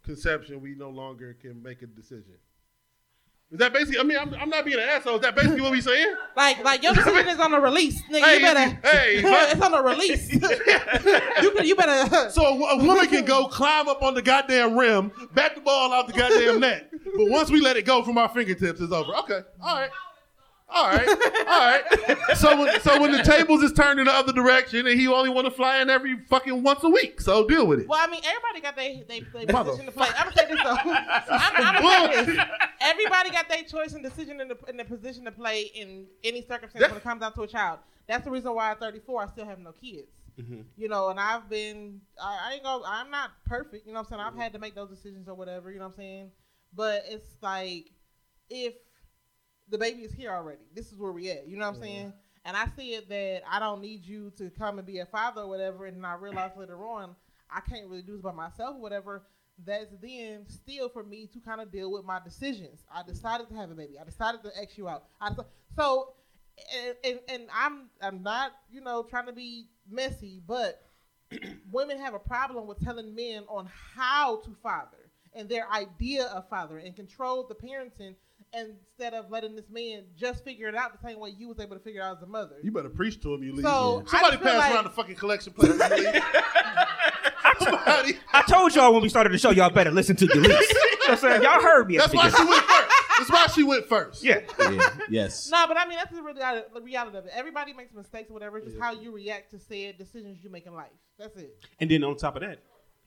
conception, we no longer can make a decision. Is that basically? I mean, I'm, I'm not being an asshole. Is that basically what we saying? Like, like your decision is on a release, nigga. Hey, you better. hey, it's on a release. you you better. So a, a woman can go climb up on the goddamn rim, bat the ball out the goddamn net. But once we let it go from our fingertips, it's over. Okay, all right. All right, all right. So when, so when the tables is turned in the other direction, and he only want to fly in every fucking once a week, so deal with it. Well, I mean, everybody got their they, they position to play. I'm gonna say this though. I'm, I'm gonna say this. Everybody got their choice and decision in the in the position to play in any circumstance when it comes down to a child. That's the reason why at 34 I still have no kids. Mm-hmm. You know, and I've been I, I ain't go I'm not perfect. You know what I'm saying? I've mm-hmm. had to make those decisions or whatever. You know what I'm saying? But it's like if the baby is here already. This is where we at. You know what I'm saying? And I see it that I don't need you to come and be a father or whatever. And I realize later on I can't really do this by myself or whatever. That's then still for me to kind of deal with my decisions. I decided to have a baby. I decided to X you out. I so, and, and, and I'm I'm not you know trying to be messy, but women have a problem with telling men on how to father and their idea of father and control the parenting instead of letting this man just figure it out the same way you was able to figure it out as a mother. You better preach to him, you leave. So, I Somebody pass like- around the fucking collection plate. you leave. Somebody. I told y'all when we started the show, y'all better listen to Delise. you know what I'm saying? Y'all heard me. That's why she went first. That's why she went first. Yeah. Yeah. Yes. No, but I mean that's the reality, the reality of it. Everybody makes mistakes or whatever. It's just how you react to said decisions you make in life. That's it. And then on top of that,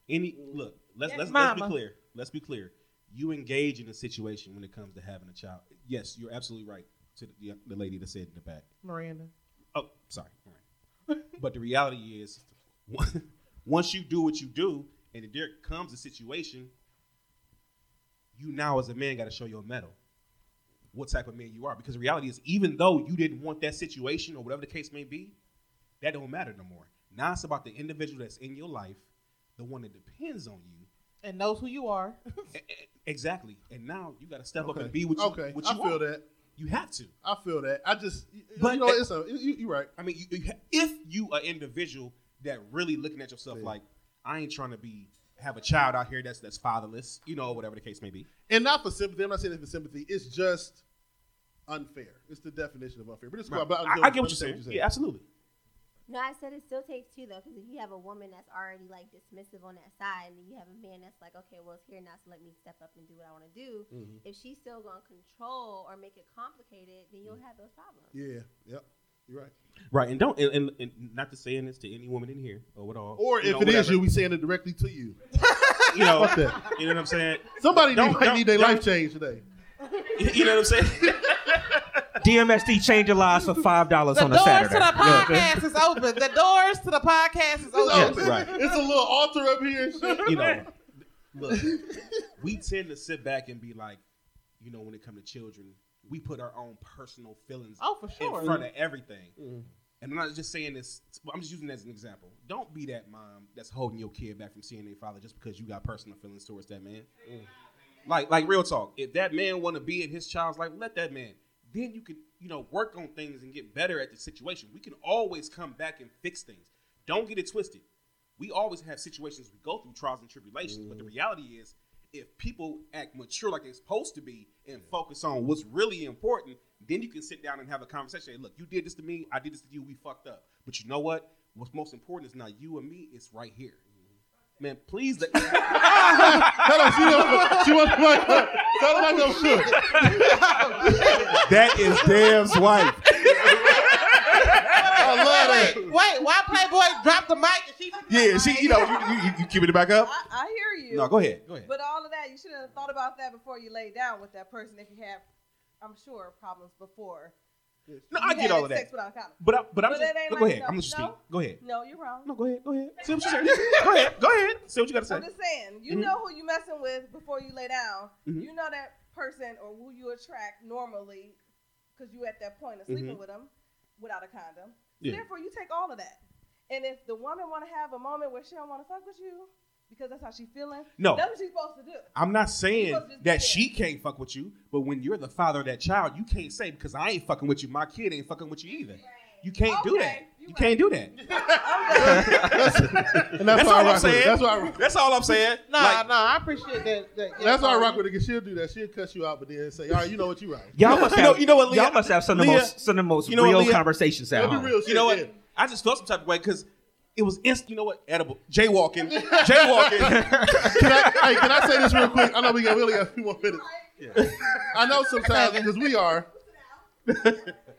any look, let's Yes, let's, let's be clear. Let's be clear. You engage in a situation when it comes to having a child. Yes, you're absolutely right. To the, the lady that said in the back. Miranda. Oh, sorry. But the reality is, once you do what you do, and there comes a situation, you now as a man got to show your metal. What type of man you are? Because the reality is, even though you didn't want that situation or whatever the case may be, that don't matter no more. Now it's about the individual that's in your life, the one that depends on you. And knows who you are. Exactly. And now you got to step up and be what you, Okay, what I you feel are. that. You have to. I feel that. I just, you, But- you know, it's a, you, you're right. I mean, you, you, if you an individual that really looking at yourself Yeah. like, I ain't trying to be have a child out here that's that's fatherless, you know, whatever the case may be. And not for sympathy. I'm not saying it for sympathy. It's just unfair. It's the definition of unfair. But it's cool. But I, I get what you're saying. Yeah, absolutely. No, I said it still takes two though, because if you have a woman that's already like dismissive on that side, and then you have a man that's like, okay, well it's here now, so let me step up and do what I want to do. Mm-hmm. If she's still gonna control or make it complicated, then you'll have those problems. Yeah. Yep. You're right. Right, and don't and, and, and not to saying this to any woman in here or what all. Or if know, it is whatever. you, we saying it directly to you. you know, that. you know what I'm saying. Somebody Don't- might don't- need their life change today. You know what I'm saying. DMST change your lives for five dollars on a Saturday. The doors Saturday. to the podcast is open. The doors to the podcast is open. open. right. it's a little altar up here and shit. you know, look, we tend to sit back and be like, you know, when it comes to children, we put our own personal feelings Oh, for sure. in front of everything. Mm-hmm. And I'm not just saying this. I'm just using it as an example. Don't be that mom that's holding your kid back from seeing their father just because you got personal feelings towards that man. Mm. Like, like real talk. If that man want to be in his child's life, let that man. Then you can, you know, work on things and get better at the situation. We can always come back and fix things. Don't get it twisted. We always have situations we go through trials and tribulations, but the mm-hmm. reality is, if people act mature like they're supposed to be and focus on what's really important, then you can sit down and have a conversation. Hey, look, you did this to me, I did this to you, we fucked up. But you know what? What's most important is not you and me, it's right here. Man, please let Hold on, she, don't, she wants to Tell her I go shook. That is Dam's wife. I love Wait, that. wait, wait. Why Playboy dropped the mic and she? Yeah, she, you know, you, you, you keeping it back up? I, I hear you. No, go ahead. Go ahead. But all of that, you should have thought about that before you lay down with that person. If you have, I'm sure, problems before. No, I get all of that. But I, but I'm But just, go like ahead. no- I'm just no? Go ahead. No, you're wrong. No, go ahead. Go ahead. Say what you saying. go ahead. Go ahead. Say what you got to say. I'm just saying, you Mhm. know who you messing with before you lay down. Mhm. You know that person or who you attract normally because you at that point of sleeping Mhm. with them without a condom. Yeah. Therefore, you take all of that. And if the woman want to have a moment where she don't want to fuck with you because that's how she feeling, No. that's what she's supposed to do. I'm not saying supposed to just that she can't fuck with you, but when you're the father of that child, you can't say because I ain't fucking with you, my kid ain't fucking with you either. You can't do that. You You can't do that. And that's, That's all I'm with saying. That's why I. That's all I'm saying. Nah, Like, nah, I appreciate that. that yeah, That's why I rock with it. Cause she'll do that. She'll cut you out, but then say, "All right, you know what? You right." Y'all must You have, know- you know what, Leah? Y'all must have some of the most some of the most you know real Leah? conversations at That'd be real you know what? yeah. I just felt some type of way because it was instant. You know what? Edible. Jaywalking. Jaywalking. Can I, hey, can I say this real quick? I know we got we only got a few more minutes. Yeah. I know sometimes because we are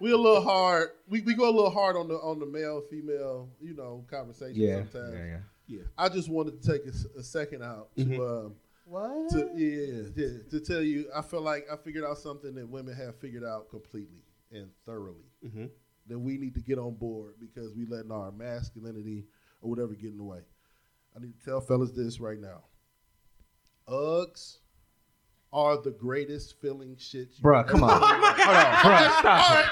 we a little hard. We, we go a little hard on the on the male female you know conversation Yeah, sometimes. yeah, yeah. I just wanted to take a second out to um, What? to yeah, yeah to tell you I feel like I figured out something that women have figured out completely and thoroughly Mhm. That we need to get on board because we letting our masculinity or whatever get in the way. I need to tell fellas this right now. Uggs are the greatest feeling shit. You Bruh, come on. Oh Hold on, Bruh, stop All it.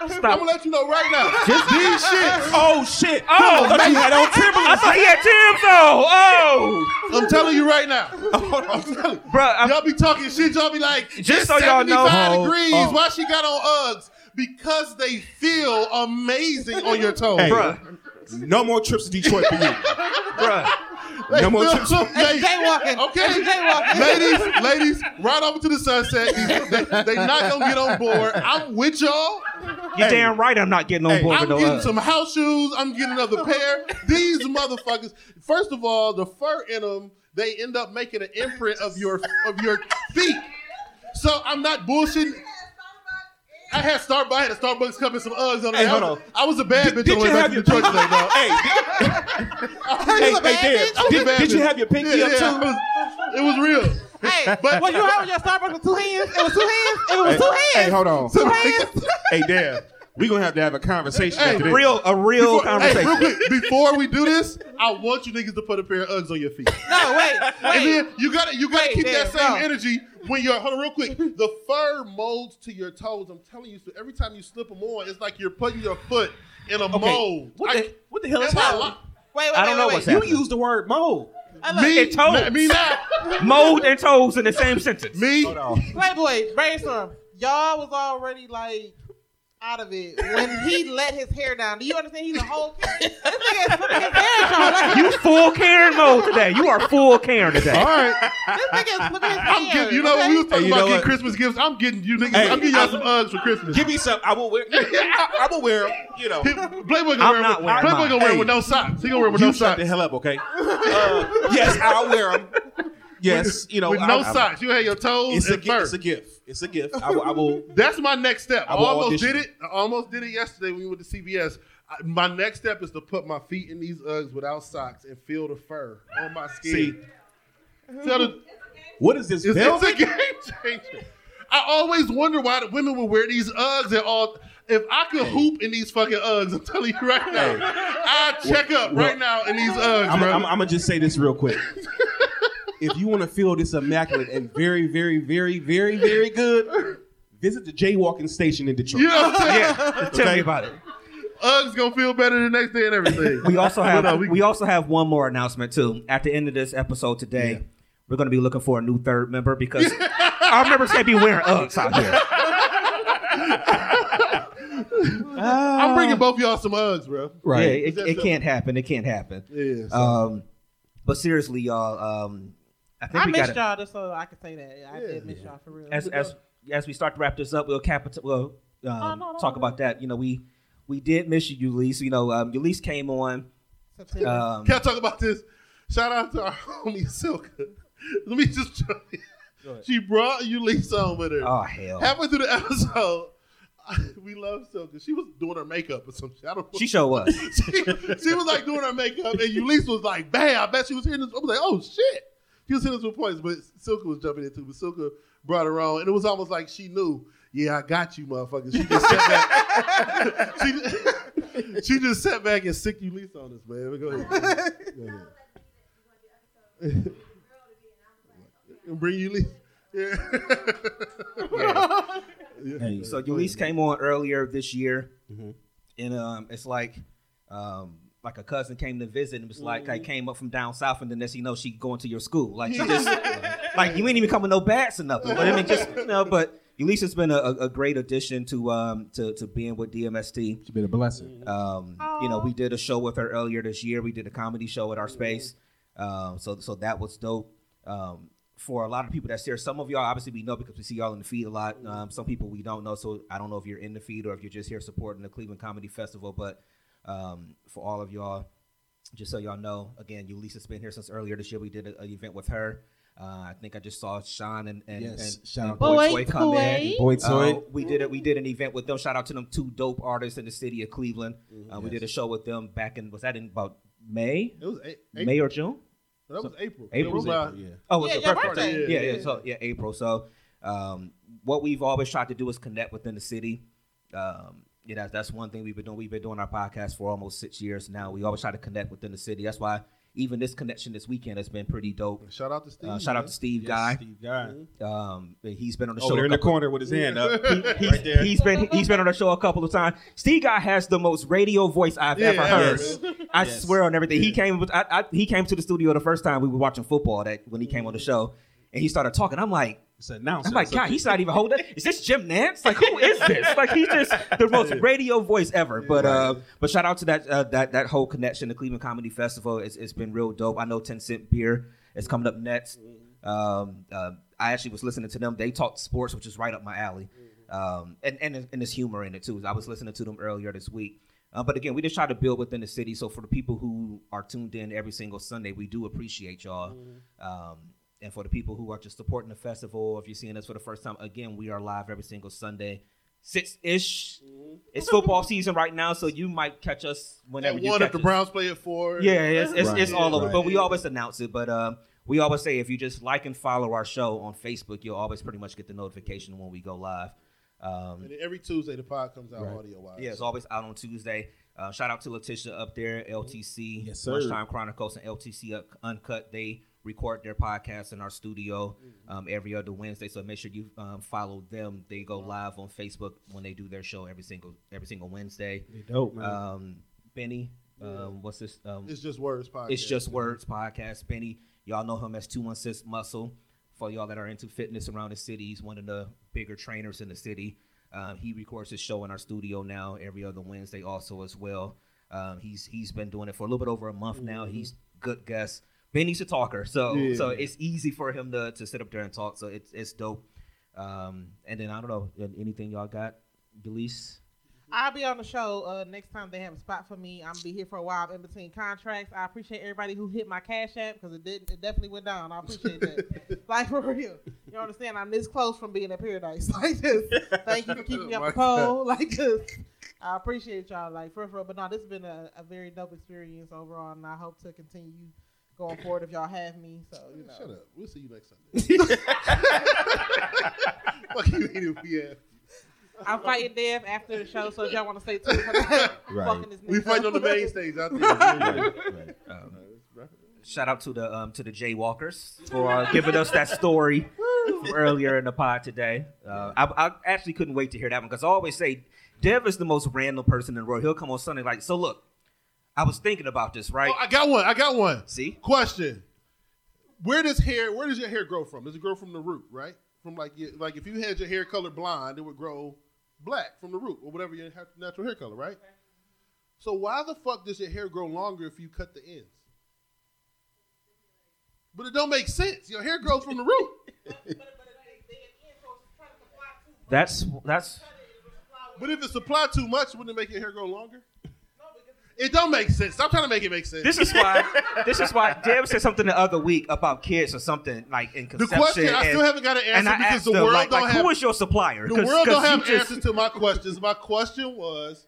I'm gonna let you know right now. Just these shits. oh shit. Oh, I thought you had on I Timberlands. thought he had Tim's on. Oh, I'm telling you right now. I'm telling you. Bruh, I'm- y'all be talking shit. Y'all be like, Just it's so y'all know- 75 Oh, degrees. oh. Why she got on Uggs? Because they feel amazing on your toes. Hey, bruh, no more trips to Detroit for you. bruh. No more feel trips. amazing. jaywalking. Okay, That's jaywalking. ladies, ladies, right over to the sunset. They, they not gonna get on board. I'm with y'all. You're Hey. damn right. I'm not getting on Hey, board I'm with no getting Uggs. some house shoes. I'm getting another pair. These motherfuckers. First of all, the fur in them, they end up making an imprint of your of your feet. So I'm not bullshitting. I had Starbucks. I had a Starbucks cup and some Uggs on Hey, it. I hold was, on. I was a bad bitch Did on the way you back have to your Detroit today, dog. Hey, hey, was hey, bad Dan, bitch? I was a did, did you have your pinky Yeah, up yeah, too? Was- it was real. Hey, But- what you have with your Starbucks with two hands? It was two hands. It was Hey, two hands. hey, hold on. Two hands. hey, Dan, we gonna have to have a conversation Hey, after this. Real, a real Before, hey, conversation. real quick, before we do this, I want you niggas to put a pair of Uggs on your feet. No, wait, And wait. then you gotta you gotta Wait, keep that same no. energy when you're hold on real quick. The fur molds to your toes. I'm telling you, so every time you slip them on, it's like you're putting your foot in a mold. What I- the, what the hell is that's happening? Wait, wait, I don't wait, know wait, what's wait. You happening. use the word mold. me, It toes. me, me now, Mold and toes in the same sentence. me. Hold on. Playboy, brainstorm. Y'all was already like out of it when he let his hair down. Do you understand? He's a whole Karen. This nigga is his hair, y'all. Like, You full Karen mode today. You are full Karen today. All right, this nigga is flipping his I'm hair. getting. You know, okay? we was talking Hey, you about know getting what? Christmas gifts. I'm getting you niggas. Hey, I'm getting y'all some Uggs for Christmas. Give me some. I will wear. I, I will wear them. You know. Playboy gonna I'm wear not them. wearing Playboy mine. gonna wear 'em Hey. with no socks. He gonna wear 'em with you no shut socks. the hell up, okay? Uh, yes, I'll wear them. Yes, you know. with no I- socks. You have your toes It's a, and gi- fur. it's a gift. It's a gift. I, will- I will. That's my next step. I I almost audition. did it. I almost did it yesterday when we went to CVS. I, my next step is to put my feet in these Uggs without socks and feel the fur on my skin. See, Tell the, what is this? it's, it's a game changer. I always wonder why the women would wear these Uggs and all. If I could hoop in these fucking Uggs, I'm telling you right now, I check up right now in these Uggs, I'm, bro. I'm, I'm gonna just say this real quick. if you want to feel this immaculate and very, very, very, very, very good, visit the jaywalking station in Detroit. you know what Yeah, tell me about it. Uggs gonna feel better the next day and everything. We also have Hold on, we, we- also have one more announcement too. At the end of this episode today, we're going to be looking for a new third member because our members can't be wearing Uggs out here. I'm bringing both y'all some Uggs, bro. Right. Yeah, it, it can't happen. It can't happen. Yeah. so- Um, but seriously, y'all, um, I think I we missed got y'all just so I can say that. I Yeah. did miss y'all for real. as as as we start to wrap this up, we'll capital we'll um, no, no, talk no. about that. You know, we we did miss you, Ulysses. You know, um, Ulysses came on. Um, Can I talk about this? Shout out to our homie Silka. Let me just tell you. She brought Ulysses on with her. oh hell, Halfway through the episode, we love Silka. She was doing her makeup or some shit. I don't know. she show was. she, she was like doing her makeup, and Ulysses was like, "Bam!" I bet she was hearing this. I was like, "Oh shit!" She was hitting us with points, but Silka was jumping in too. But Silka brought her on, and it was almost like she knew. Yeah, I got you, motherfucker. She just sat back. she, she just sat back and sick Ulysses on us, man. Go ahead. Go ahead. and bring Ulysses. Yeah. Hey, so Ulysses came on earlier this year, Mm-hmm. and um, it's like, um, like a cousin came to visit, and it was like I Mm-hmm. came up from down south, and then next you know she going to your school, like she just, like you ain't even coming no bats or nothing, but I mean just you know, but Ulysses has been a, a, a great addition to um to, to being with DMST. She's been a blessing. Um, you know, we did a show with her earlier this year. We did a comedy show at our space. Um, so so that was dope. Um, for a lot of people that's here, some of y'all obviously we know because we see y'all in the feed a lot. Um, some people we don't know, so I don't know if you're in the feed or if you're just here supporting the Cleveland Comedy Festival. But um, for all of y'all, just so y'all know, again, Ulysses been here since earlier this year. We did an event with her. Uh, I think I just saw Sean and and, Yes, and, shout and out Boy Boy Toy come in. Toy. Uh, we did it. We did an event with them. Shout out to them two dope artists in the city of Cleveland. Uh, We Yes. did a show with them back in was that in about May, It was a- May or June? That was April. April? It was my- yeah. Oh, it Yeah, your the first birthday. Yeah, yeah, Yeah. So yeah, April. So um, what we've always tried to do is connect within the city. Um, yeah, that's, that's one thing we've been doing. We've been doing our podcast for almost six years now. We always try to connect within the city. That's why even this connection this weekend has been pretty dope. Shout out to Steve. Uh, shout out to Steve Yes, Guy. Steve Guy. Um, he's been on the show. Over there a in the couple- corner with his hand up. He's, right there. he's been he's been on the show a couple of times. Steve Guy has the most radio voice I've Yeah, ever heard. yes. I Yes. swear on everything. He came with I, I, he came to the studio the first time we were watching football that when he came on the show and he started talking. I'm like It's an announcer. I'm like God, he's not even holding. Is this Jim Nantz? Like who is this? Like he's just the most radio voice ever. But uh, but shout out to that uh, that that whole connection. The Cleveland Comedy Festival. It's, it's been real dope. I know Ten Cent Beer is coming up next. Um, uh, I actually was listening to them. They talked sports, which is right up my alley. Um, and and and there's humor in it too. I was listening to them earlier this week. Uh, but again, we just try to build within the city. So for the people who are tuned in every single Sunday, we do appreciate y'all. Um, and for the people who are just supporting the festival, if you're seeing us for the first time, again, we are live every single Sunday, six ish. It's football season right now, so you might catch us whenever At you one catch if the. Browns play at four. Yeah, it's it's, Right, it's all over. right. But we always announce it. But um, we always say if you just like and follow our show on Facebook, you'll always pretty much get the notification when we go live. Um, And every Tuesday the pod comes out Right. audio wise. yeah, it's always out on Tuesday. Uh, shout out to Letitia up there, LTC, Yes, sir. Lunchtime Chronicles, and LTC Uncut. They record their podcast in our studio um, every other Wednesday. So make sure you um, follow them. They go live on Facebook when they do their show every single every single Wednesday. They dope, man. Um, Benny, um, what's this? Um, It's just words podcast. it's just words podcast. Benny, y'all know him as Two One Six Muscle. For y'all that are into fitness around the city, he's one of the bigger trainers in the city. Um, he records his show in our studio now every other Wednesday, also as well. Um, he's he's been doing it for a little bit over a month now. He's good guest. Benny's a talker, so Yeah. so it's easy for him to, to sit up there and talk. So it's it's dope. Um, and then I don't know anything y'all got, Delise. I'll be on the show uh, next time they have a spot for me. I'm gonna be here for a while in between contracts. I appreciate everybody who hit my cash app because it did it definitely went down. I appreciate that. like for real, you understand? I'm this close from being at Paradise. Like this. Thank you for keeping me up the pole. Like this. I appreciate y'all. Like for real, but no, this has been a, a very dope experience overall, and I hope to continue going forward if y'all have me. So you know. Shut up. We'll see you next Sunday. Fuck you mean if we have. I'm fighting Dev after the show, so if y'all want to stay tuned for Right. this We fight on the main stage out there. Right, right. Um, shout out to the um, to the Jaywalkers for uh, giving us that story from earlier in the pod today. Uh, I, I actually couldn't wait to hear that one because I always say Dev is the most random person in the world. He'll come on Sunday like, so look, I was thinking about this, right? Oh, I got one. I got one. See, Question: Where does hair? Where does your hair grow from? Does it grow from the root, right? From like, your, like if you had your hair color blonde, it would grow black from the root or whatever your ha- natural hair color, right? So why the fuck does your hair grow longer if you cut the ends? But it don't make sense. Your hair grows from the root. that's that's But if it supply too much, wouldn't it make your hair grow longer? It don't make sense. Stop trying to make it make sense. this is why this is why Dev said something the other week about kids or something like in the conception. question I and- still haven't got an and answer I because asked the them, world like, don't like, have who is your supplier? The 'Cause- world 'cause don't you have just- answers to my questions. My question was,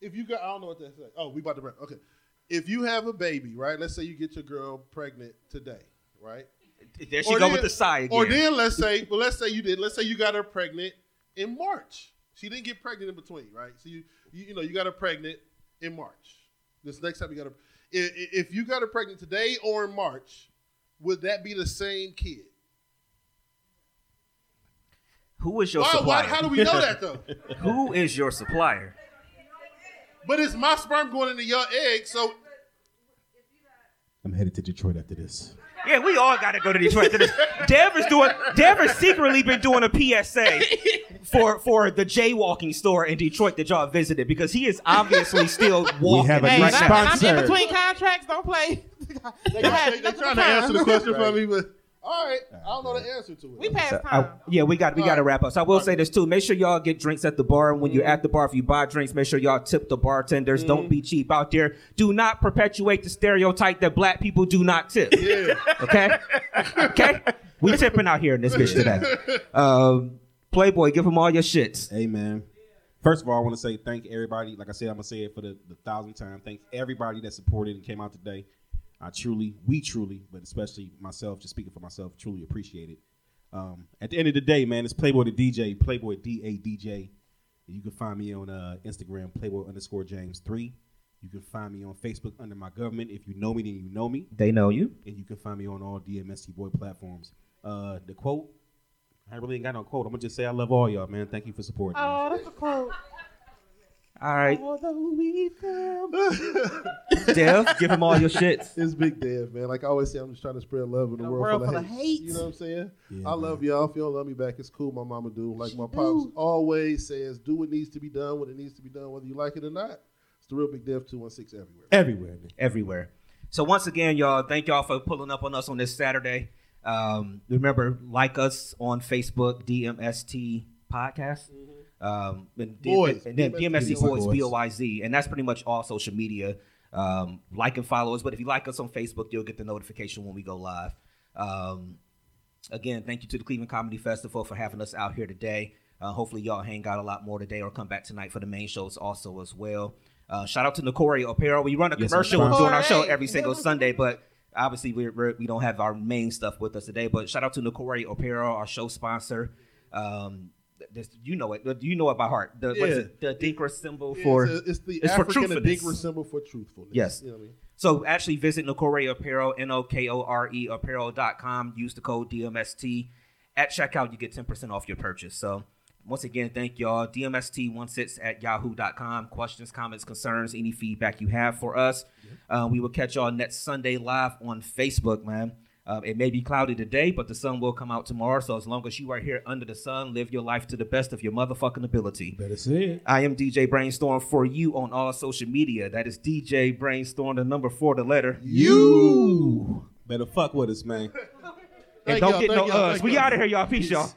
if you got, I don't know what that say. Oh, we about to break. Okay, if you have a baby, right? Let's say you get your girl pregnant today, right? There she Or go then- with the sigh again. Or then let's say, well, let's say you did. Let's say you got her pregnant in March. She didn't get pregnant in between, right? So you, you, you know, you got her pregnant in March. This next time you got her, if, if you got her pregnant today or in March, would that be the same kid? who is your Why, supplier? why, how do we know that though? who is your supplier? But it's my sperm going into your egg, so I'm headed to Detroit after this. Yeah, we all got to go to Detroit. Dev is doing. Dev has secretly been doing a PSA for for the jaywalking store in Detroit that y'all visited because he is obviously still walking We have a Hey, right new when. I, when I'm in between contracts, don't play. They, they, they're trying to answer the question for me, but all right, I don't know the answer to it. We passed So, time. I- yeah, we got we got to wrap up. So I will say this too: make sure y'all get drinks at the bar. And when you're at the bar, if you buy drinks, make sure y'all tip the bartenders. Don't be cheap out there. Do not perpetuate the stereotype that black people do not tip. yeah. Okay, okay. We tipping out here in this bitch today. Um, Playboy, give them all your shits. Hey man. First of all, I want to say thank everybody. Like I said, I'm gonna say it for the, the thousandth time. Thank everybody that supported and came out today. I truly, we truly, but especially myself, just speaking for myself, truly appreciate it. Um, at the end of the day, man, it's Playboy the DJ, Playboy D A DJ. You can find me on uh, Instagram, Playboy underscore James three. You can find me on Facebook under my government. If you know me, then you know me. They know you. And you can find me on all DMST Boy platforms. Uh, the quote, I really ain't got no quote. I'm gonna just say I love all y'all, man. Thank you for supporting. me. Oh, that's a quote. All right, Although we fell Dev, give them all your shit. It's Big Dev, man. Like I always say, I'm just trying to spread love in a A world, full of hate. hate. You know what I'm saying? Yeah, I love y'all. If you don't love me back, it's cool. My mama do. Like my pops always says, do what needs to be done when it needs to be done, whether you like it or not. It's the real Big Dev 216 everywhere. Everywhere. man. everywhere. So once again, y'all, thank y'all for pulling up on us on this Saturday. Um, remember, like us on Facebook, DMST Podcast. Um, and, D- Boys. and then DMST DMST Boys, Boys. B O Y Z, and that's pretty much all social media. Um, like and follow us, but if you like us on Facebook, you'll get the notification when we go live. Um, again, thank you to the Cleveland Comedy Festival for having us out here today. Uh, hopefully, y'all hang out a lot more today or come back tonight for the main shows also as well. Uh, shout out to Nokore Apparel. We run a Yes, commercial I'm during our show every single Sunday, but obviously we're, we're, we don't have our main stuff with us today. But shout out to Nokore Apparel, our show sponsor. Um, this, you know it. You know it by heart. The, Yeah. it? The Dinkra symbol Yeah, for. it's, a- it's the it's for African truthfulness. Adinkra symbol for truthfulness. Yes. You know what I mean? So actually visit Nokore Apparel, N-O-K-O-R-E apparel.com. Use the code DMST. At checkout, you get 10% off your purchase. So once again, thank y'all. DMST16 at yahoo.com. Questions, comments, concerns, any feedback you have for us. Uh, we will catch y'all next Sunday live on Facebook, man. Um, it may be cloudy today, but the sun will come out tomorrow. So as long as you are here under the sun, live your life to the best of your motherfucking ability. Better say it. I am DJ Brainstorm for you on all social media. That is DJ Brainstorm, the number four, the letter. You better fuck with us, man. And don't get no us. We out of here, y'all. Peace, y'all.